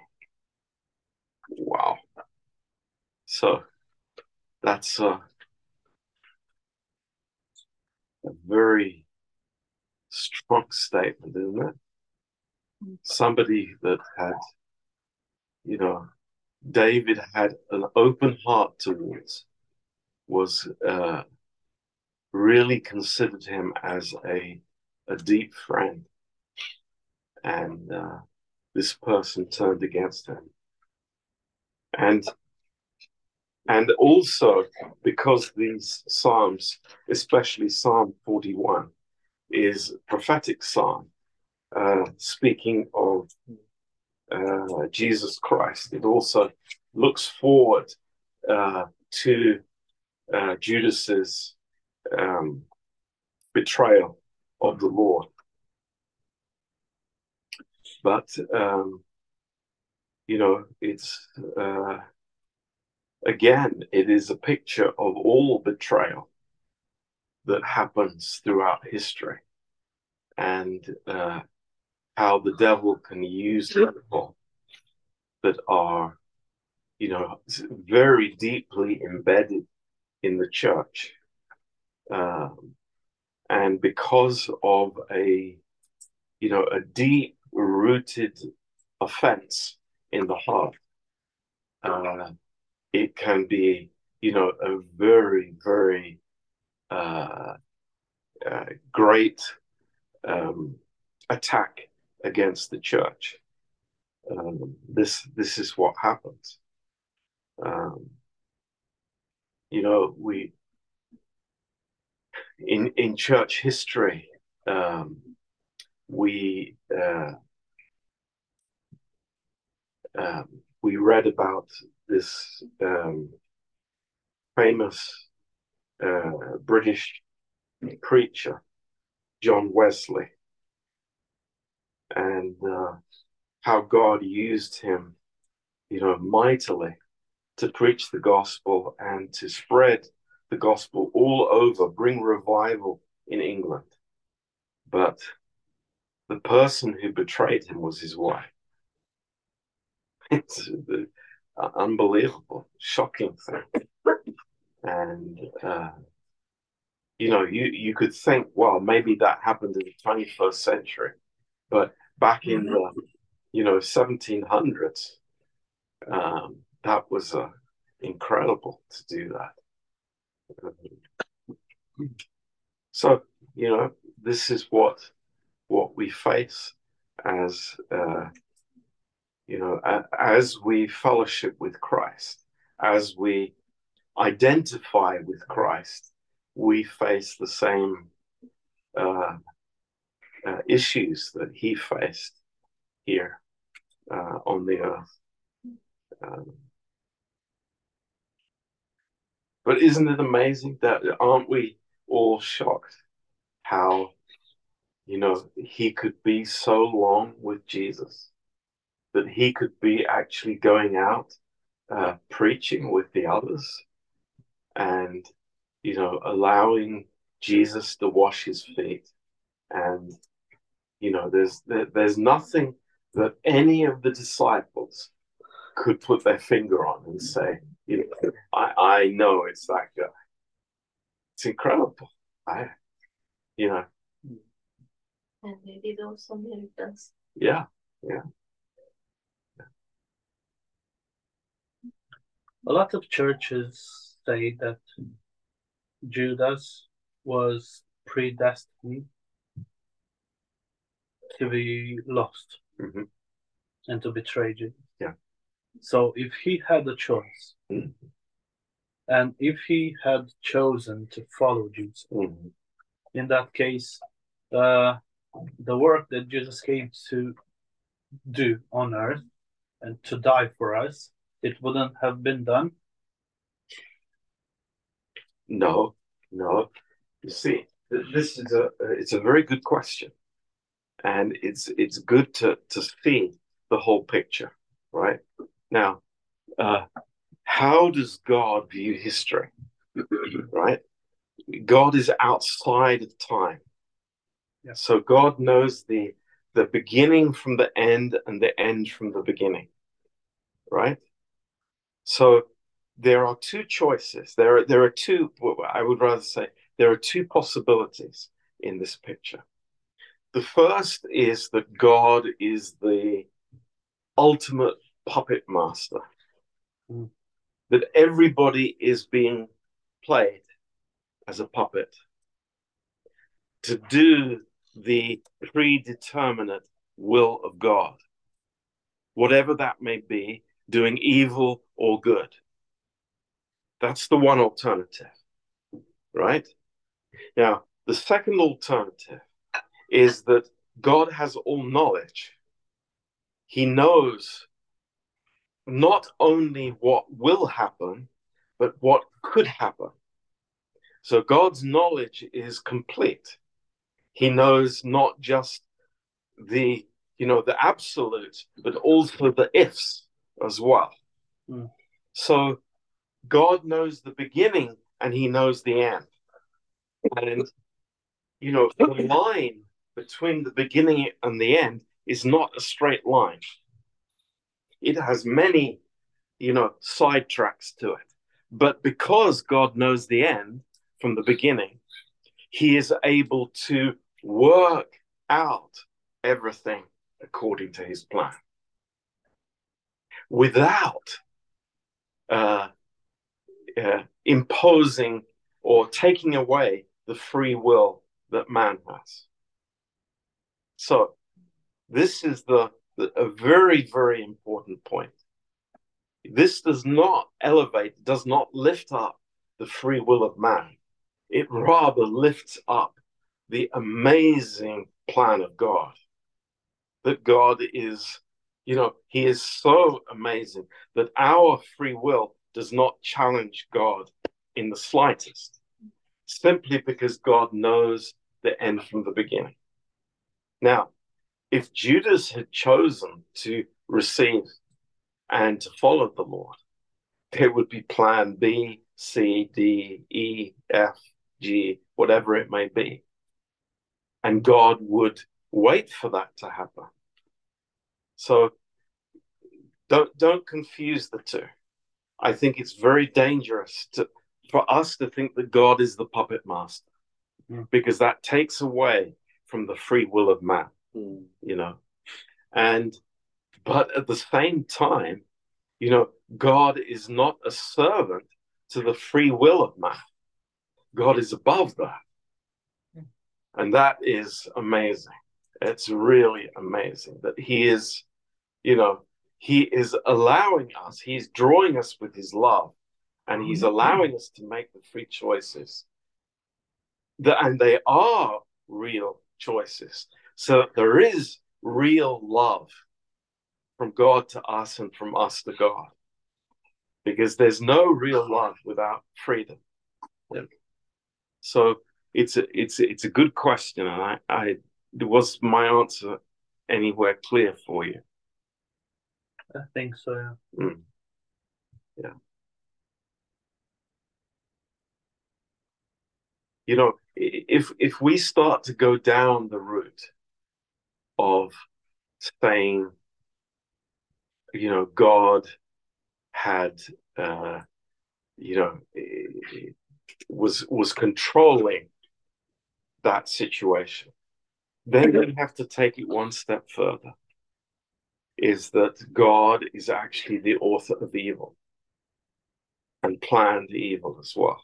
Wow. So that's a, a very strong statement, isn't it? Somebody that had, you know, David had an open heart towards, was uh, really considered him as a a deep friend, and uh, this person turned against him, and and also because these psalms, especially Psalm forty one, is prophetic psalm, uh, speaking of uh, Jesus Christ. It also looks forward uh, to uh, Judas's um, betrayal of the Lord. But um, you know, it's uh, again, it is a picture of all betrayal that happens throughout history, and uh, how the devil can use people that are, you know, very deeply embedded in the church. Um, and because of a you know a deep rooted offense in the heart uh, it can be you know a very very uh, uh, great um, attack against the church. Um, this this is what happens. Um, you know we in in church history, um, we uh, um, we read about this um, famous uh, British preacher, John Wesley, and uh, how God used him, you know, mightily to preach the gospel and to spread the gospel all over, bring revival in England. But the person who betrayed him was his wife. It's the uh, unbelievable, shocking thing. And uh, you know, you you could think, well, maybe that happened in the 21st century, but back in the you know 1700s, um, that was uh, incredible to do that. So you know, this is what what we face as uh, you know as we fellowship with Christ, as we identify with Christ, we face the same uh, uh, issues that he faced here uh, on the earth. Um, but isn't it amazing that aren't we all shocked how you know he could be so long with Jesus that he could be actually going out uh, preaching with the others and you know allowing Jesus to wash his feet? And you know there's there, there's nothing that any of the disciples could put their finger on and say you know I I know it's that guy it's incredible I you know And they did also miracles. yeah yeah A lot of churches say that Judas was predestined to be lost Mhm. and to betray Jesus. Yeah. So if he had a choice, Mhm. and if he had chosen to follow Jesus, Mhm. in that case, uh, the work that Jesus came to do on earth and to die for us, it wouldn't have been done. No, no. You see, this is a it's a very good question, and it's it's good to to see the whole picture, right? Now, uh, how does God view history? right? God is outside of time, Yeah. so God knows the the beginning from the end and the end from the beginning, right? So there are two choices. There are there are two. I would rather say there are two possibilities in this picture. The first is that God is the ultimate puppet master. Mm. That everybody is being played as a puppet to do the predeterminate will of God, whatever that may be, doing evil or good. That's the one alternative, right? Now, the second alternative is that God has all knowledge. He knows not only what will happen, but what could happen. So God's knowledge is complete. He knows not just the you know the absolute, but also the ifs as well. Mm. So God knows the beginning and he knows the end. And you know, the line between the beginning and the end is not a straight line. It has many, you know, side tracks to it. But because God knows the end from the beginning, he is able to work out everything according to his plan without uh, uh, imposing or taking away the free will that man has. So, this is the, the a very very important point. This does not elevate, does not lift up the free will of man. It rather lifts up the amazing plan of God. That God is, you know, he is so amazing that our free will does not challenge God in the slightest, simply because God knows the end from the beginning. Now, if Judas had chosen to receive and to follow the Lord, there would be plan B, C, D, E, F, G, whatever it may be. And God would wait for that to happen. So don't don't confuse the two. I think it's very dangerous to for us to think that God is the puppet master Mm. because that takes away from the free will of man, Mm. you know. And but at the same time, you know, God is not a servant to the free will of man. God is above that. And that is amazing. It's really amazing that He is, you know, He is allowing us, He's drawing us with His love, and He's allowing us to make the free choices. That, and they are real choices. So there is real love from God to us and from us to God. Because there's no real love without freedom. Yeah. So it's a it's a, it's a good question, and I, I was my answer anywhere clear for you? I think so. Yeah. Mm. Yeah. You know, if if we start to go down the route of saying, you know, God had, uh, you know, was was controlling that situation, then we have to take it one step further. Is that God is actually the author of evil and planned evil as well.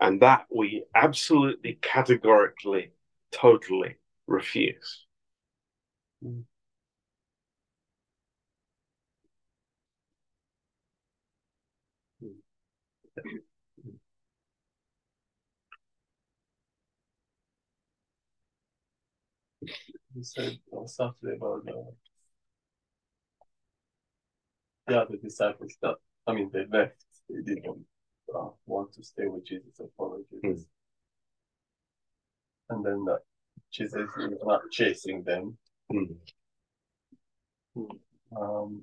And that we absolutely, categorically, totally refuse. You said on Saturday about the, the other disciples that, I mean, they left. They didn't uh, want to stay with Jesus and follow Jesus. And then that Jesus is not chasing them. Mm. Um,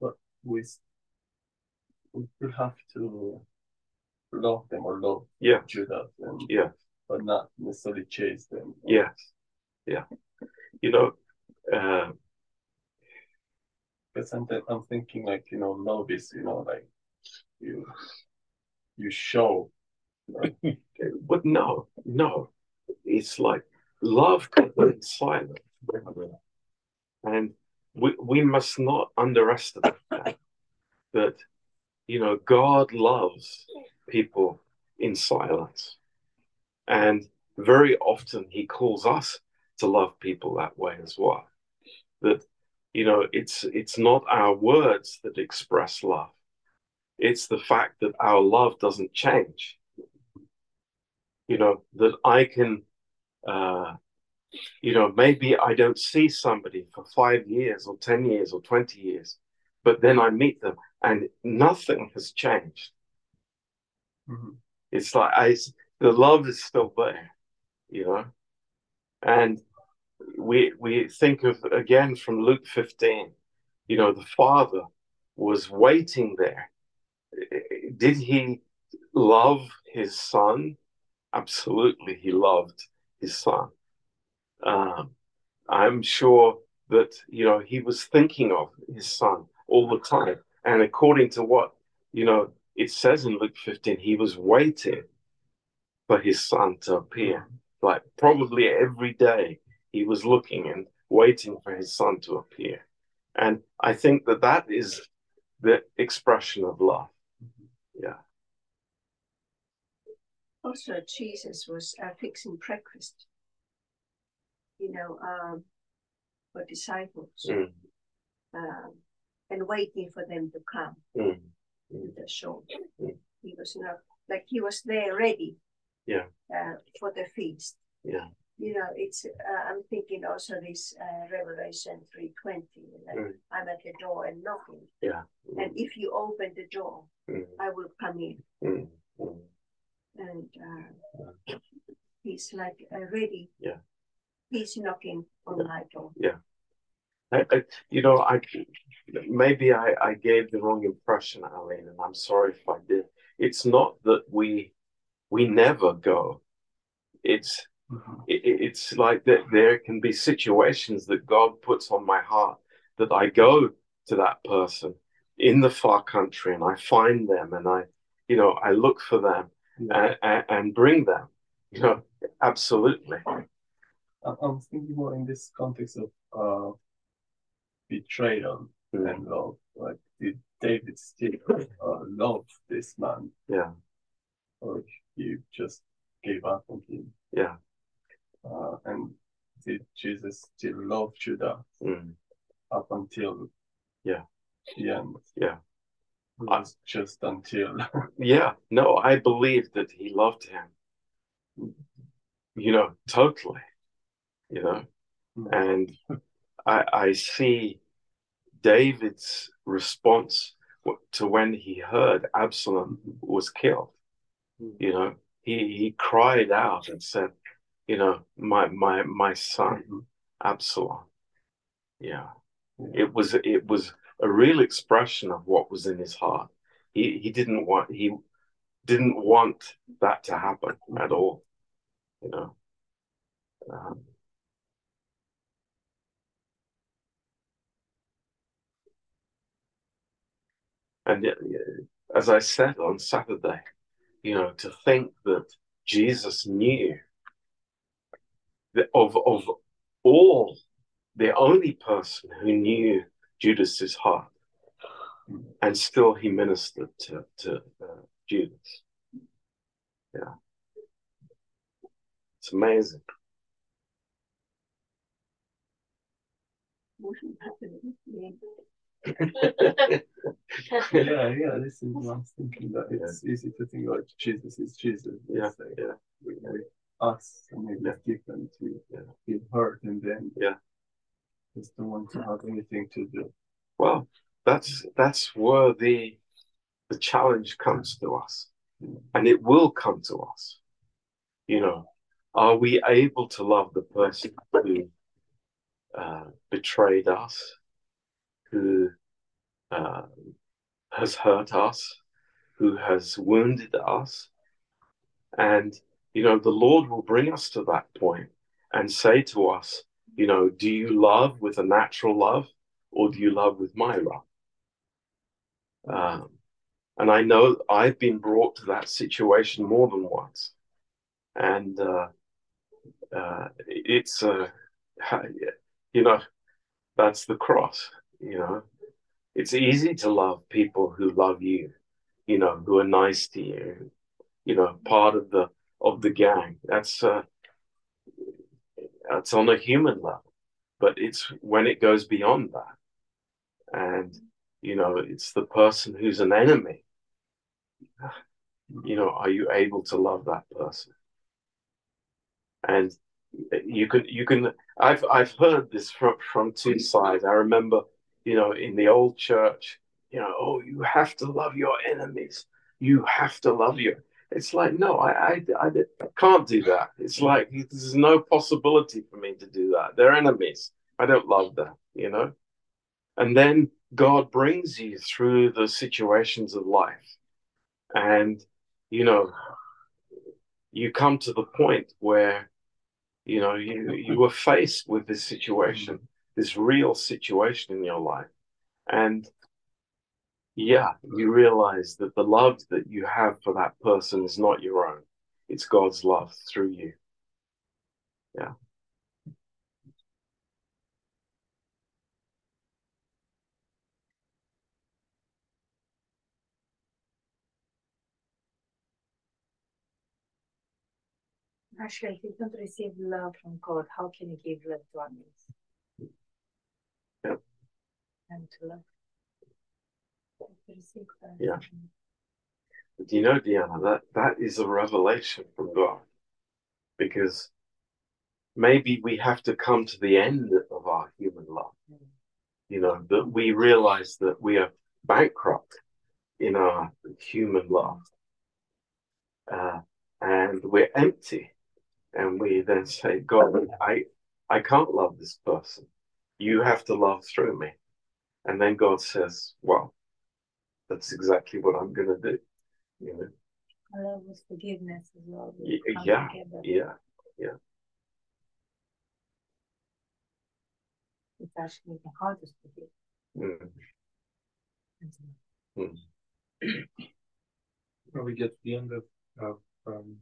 but we, we still have to love them or love Yeah. Judas and Yeah. but not necessarily chase them. Yes. Yeah. You know, uh, But sometimes I'm thinking like, you know, love is, you know, like you you show but no, no. It's like love be silent. And we, we must not underestimate that. That, you know, God loves people in silence. And very often he calls us to love people that way as well. That, you know, it's it's not our words that express love. It's the fact that our love doesn't change. You know, that I can uh you know, maybe I don't see somebody for five years or 10 years or 20 years, but then I meet them and nothing has changed. Mhm. It's like I, the love is still there, you know, and we we think of again from Luke 15, you know, the father was waiting there. Did he love his son? Absolutely, he loved his son. Um, I'm sure that you know he was thinking of his son all the time, and according to what you know it says in Luke 15, he was waiting for his son to appear. Like probably every day he was looking and waiting for his son to appear, and I think that that is the expression of love. Yeah. Also, Jesus was uh, fixing breakfast, you know, um, for disciples Mm, um, and waiting for them to come mm, to the shore. Mm. He was not like he was there ready Yeah. uh, for the feast. yeah. you know, it's. Uh, I'm thinking also this uh, Revelation three twenty. Like, Mm. I'm at the door and knocking, Yeah. and if you open the door, Mm, I will come in. And uh, he's like uh, ready. Yeah. He's knocking on my door. I, I, you know, I maybe I, I gave the wrong impression, Aline, and I'm sorry if I did. It's not that we we never go. It's it, it- it's like that there can be situations that God puts on my heart that I go to that person in the far country and I find them and I, you know, I look for them and, and, and bring them. You know, absolutely. I, I was thinking more in this context of uh, betrayal Mm. and love. Like, did David still uh, love this man, Yeah, or he just gave up on him? yeah. Uh, and did Jesus still love Judas Mm. up until Yeah. the end? Yeah. Was just until Yeah, no, I believe that he loved him, you know, totally, you know, Mm. and I, I see David's response to when he heard Absalom hmm. was killed. Hmm. You know, he, he cried out and said, you know, my, my, my son, hmm. Absalom. Yeah. It was, it was a real expression of what was in his heart. He, he didn't want, he didn't want that to happen at all, you know. Um, and as I said on Saturday, you know, to think that Jesus knew that of of all, the only person who knew Judas's heart, and still he ministered to to uh, Judas. Yeah, it's amazing. Wouldn't happen with me. yeah, yeah. This is what I was thinking that it's easy to think like Jesus is Jesus. Yeah, It's like yeah, with, with us, and maybe it's different to Yeah. feel hurt and then Yeah. Just don't want to have anything to do. Well, that's that's where the the challenge comes to us, and it will come to us. You know, are we able to love the person who uh, betrayed us, who uh, has hurt us, who has wounded us, and you know, the Lord will bring us to that point and say to us, you know, do you love with a natural love, or do you love with my love? Um, and I know I've been brought to that situation more than once. And uh, uh, it's, uh, you know, that's the cross, you know. It's easy to love people who love you, you know, who are nice to you, you know, part of the of the gang. That's uh, that's on a human level, but it's when it goes beyond that, and you know, it's the person who's an enemy. You know, are you able to love that person? And you can, you can. I've I've heard this from from two sides. I remember, you know, in the old church, you know, oh, you have to love your enemies. You have to love your. It's like no, I I, I can't do that. It's like there's no possibility for me to do that. They're enemies. I don't love them. You know. And then God brings you through the situations of life. And, you know, you come to the point where, you know, you, you were faced with this situation, this real situation in your life. And yeah, you realize that the love that you have for that person is not your own, it's God's love through you. Yeah. Actually, if you don't receive love from God, how can you give love to others? Yep. And to love. Yeah. But you know, Diana, that, that is a revelation from God. Because maybe we have to come to the end of our human love. You know, that we realize that we are bankrupt in our human love. Uh, and we're empty. And we then say, God, I, I can't love this person. You have to love through me. And then God says, Well, that's exactly what I'm going to do. You know? I love with forgiveness as well. Y- Come yeah, together. yeah, yeah. It's actually the hardest to do. Mm. when we get to the end of, of um,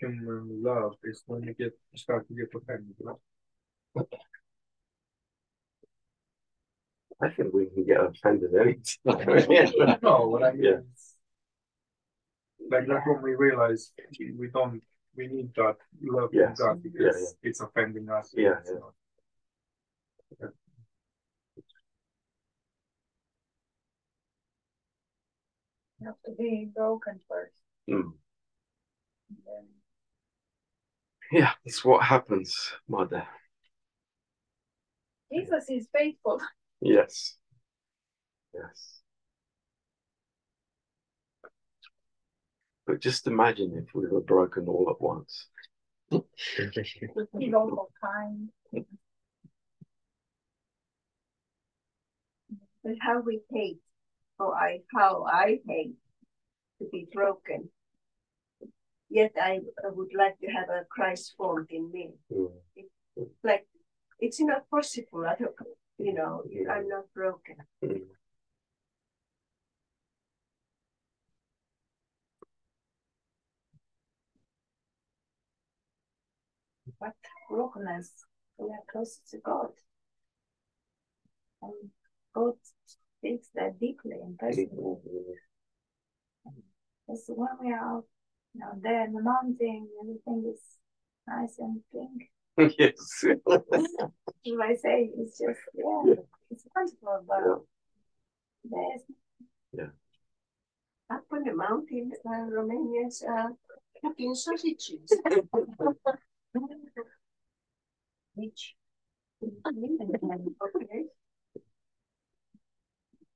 human love is when you get you start to get offended. Right? I think we can get offended anytime. no, what I mean Yeah. is like that's when we realize we, we don't we need that love Yes. from God Yeah, because it's offending us. Yeah, It's yeah. not- You have to be broken first. Mm. then Yeah, that's what happens, mother. Jesus is faithful. Yes. Yes. But just imagine if we were broken all at once. He's also kind. But how we hate, or I, how I hate to be broken. Yet I, I would like to have a Christ formed in me. Mm. Like, it's not possible. I don't, you know, I'm not broken. But brokenness, we are closer to God. And God speaks that deeply and personally. Because when we are out, you know, there in the mountain, everything is nice and pink. yes. As I say, it's just, yeah, it's wonderful, but there's Up on the mountain, uh, Romanians are cooking sausages. Which okay.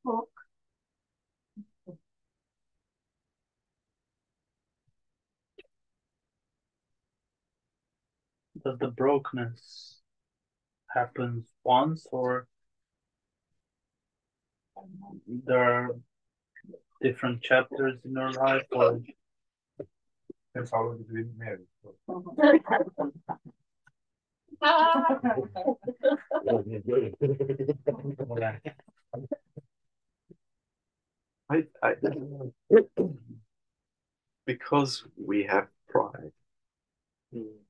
Pork. Does the brokenness happens once or there are different chapters in your life or That's how long we've been married. I, I, because we have pride, hmm.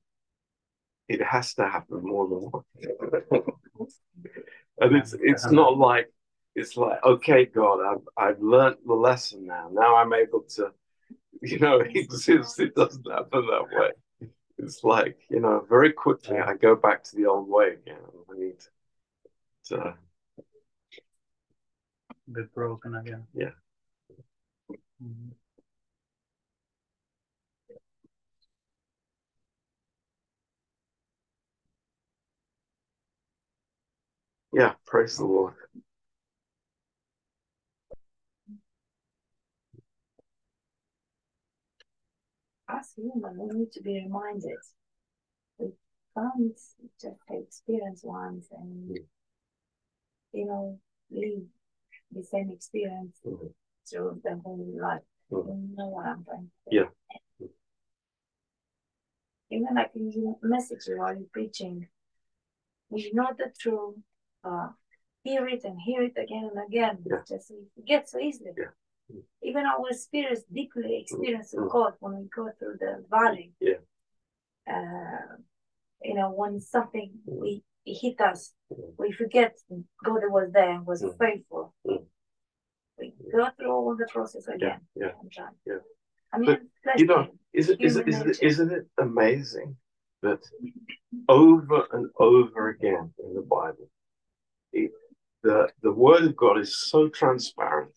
It has to happen more than once. and it's it's not like it's like okay, God, I've I've learned the lesson now. Now I'm able to, you know, exist. It doesn't happen that way. It's like you know, very quickly I go back to the old way again. I need to, be broken again? yeah. Mhm. Yeah, praise the Lord. us human, we need to be reminded. We can't just experience once and, you know, live the same experience Mhm. through the whole life. Mhm. You know what I'm trying to say? Yeah. Even like in your message while you're preaching, you know the truth, uh, hear it and hear it again and again. Yeah. Just we forget so easily. Yeah. Even our spirits deeply experience Mm. God when we go through the valley. Yeah. Uh, you know, when something we it hit us, Mm. we forget God was there and was faithful. We go through all the process again. yeah, try. yeah. I mean, But, You know, is it, is it, is it, isn't it amazing that over and over again in the Bible, the, the Word of God is so transparent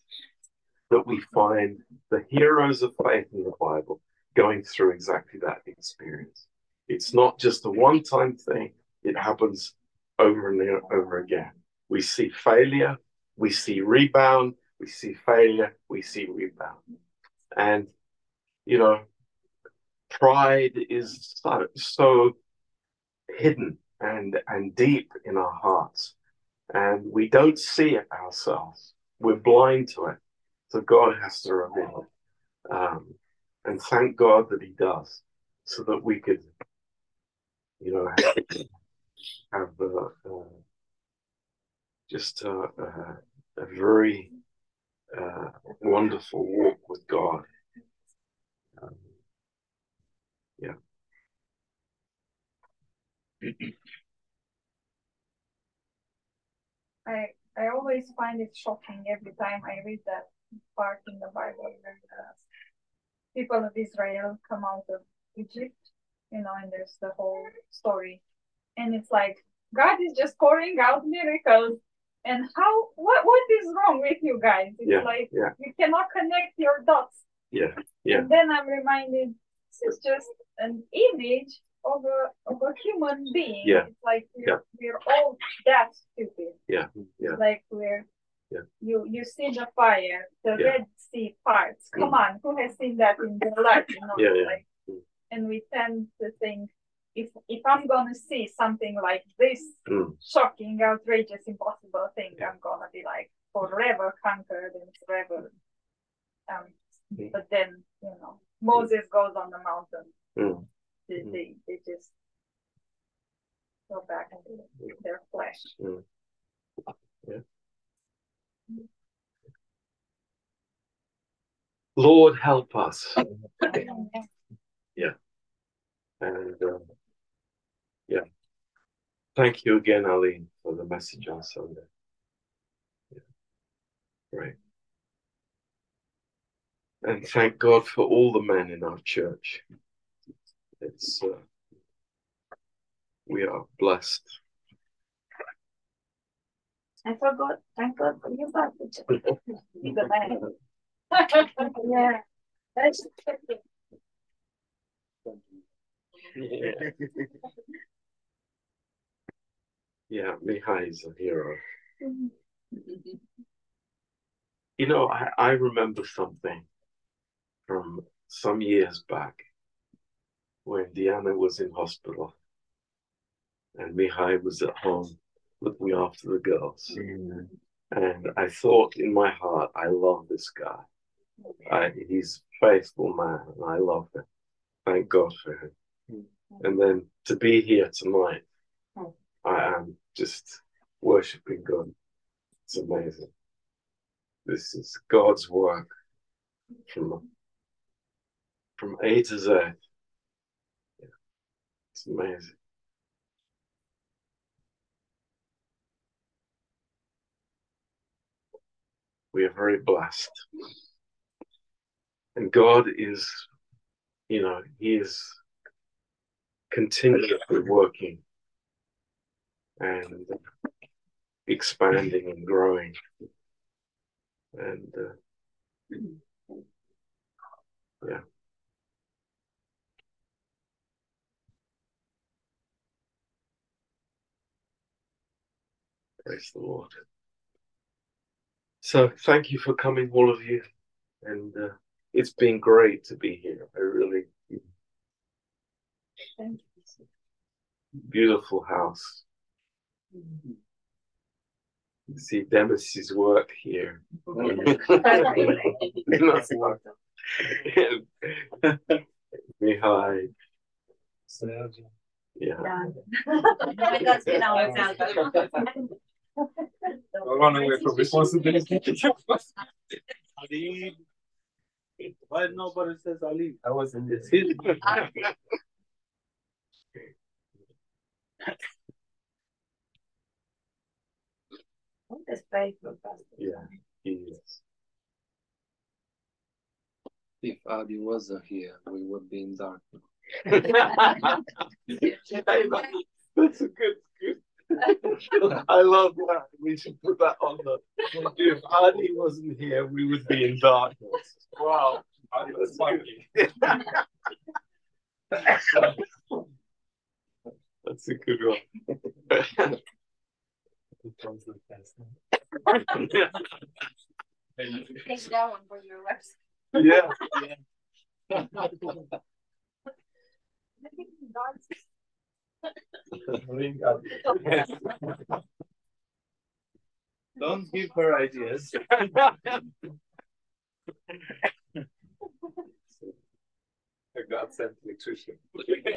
that we find the heroes of faith in the Bible going through exactly that experience. It's not just a one time thing, it happens over and over again. We see failure, we see rebound, we see failure, we see rebound. And, you know, pride is so, so hidden and, and deep in our hearts. And we don't see it ourselves. We're blind to it. So God has to reveal it. Um, and thank God that He does, so that we could, you know, have, have uh, uh, just uh, uh, a very wonderful walk with God. Um, yeah. I I always find it shocking every time I read that part in the Bible where the people of Israel come out of Egypt, you know, and there's the whole story, and it's like God is just pouring out miracles. And how what what is wrong with you guys? It's Yeah, like yeah. you cannot connect your dots. Yeah, yeah, And then I'm reminded this is just an image of a of a human being. Yeah. It's like we're, Yeah. we're all that stupid. yeah, yeah. Like we're Yeah. you you see the fire, the Yeah. Red Sea parts. Come on, who has seen that in their life? You know, Yeah, yeah. like and we tend to think if if I'm gonna see something like this Mm. shocking, outrageous, impossible thing, I'm gonna be like forever conquered and forever um Mm. but then, you know, Moses goes on the mountain. They Mm. they, they just go back into their flesh. Mm. Yeah. Lord, help us. Yeah. And uh, yeah. Thank you again, Aline, for the message on Sunday. Yeah. Great. And thank God for all the men in our church. It's uh, we are blessed. I forgot. Thank God for you, but you got Yeah. That's Yeah. Yeah, Mihai is a hero. You know, I, I remember something from some years back when Diana was in hospital and Mihai was at home looking after the girls. And I thought in my heart, I love this guy. I, he's a faithful man, and I love him. Thank God for him. Mm-hmm. And then to be here tonight, mm. I am just worshiping God. It's amazing. This is God's work from from A to Z. It's amazing. We are very blessed. And God is, you know, He is continuously working and expanding and growing. And uh, yeah. Praise the Lord. So thank you for coming, all of you. And uh, it's been great to be here. I really Thank you. beautiful house. You see Demis's work here. Mihai. Yeah. That's been our example. Run away from responsibility. Ali. Why nobody says Ali? I was in It's this. his. That's very good. Yeah, he is. If Adi wasn't here, we would be in darkness. That's a good, good. I love that. We should put that on the. If Andy wasn't here, we would be in darkness. Wow. I was lucky. That's a good one. Take that one for your website. Yeah. yeah. Don't give her ideas. I got sent electrician.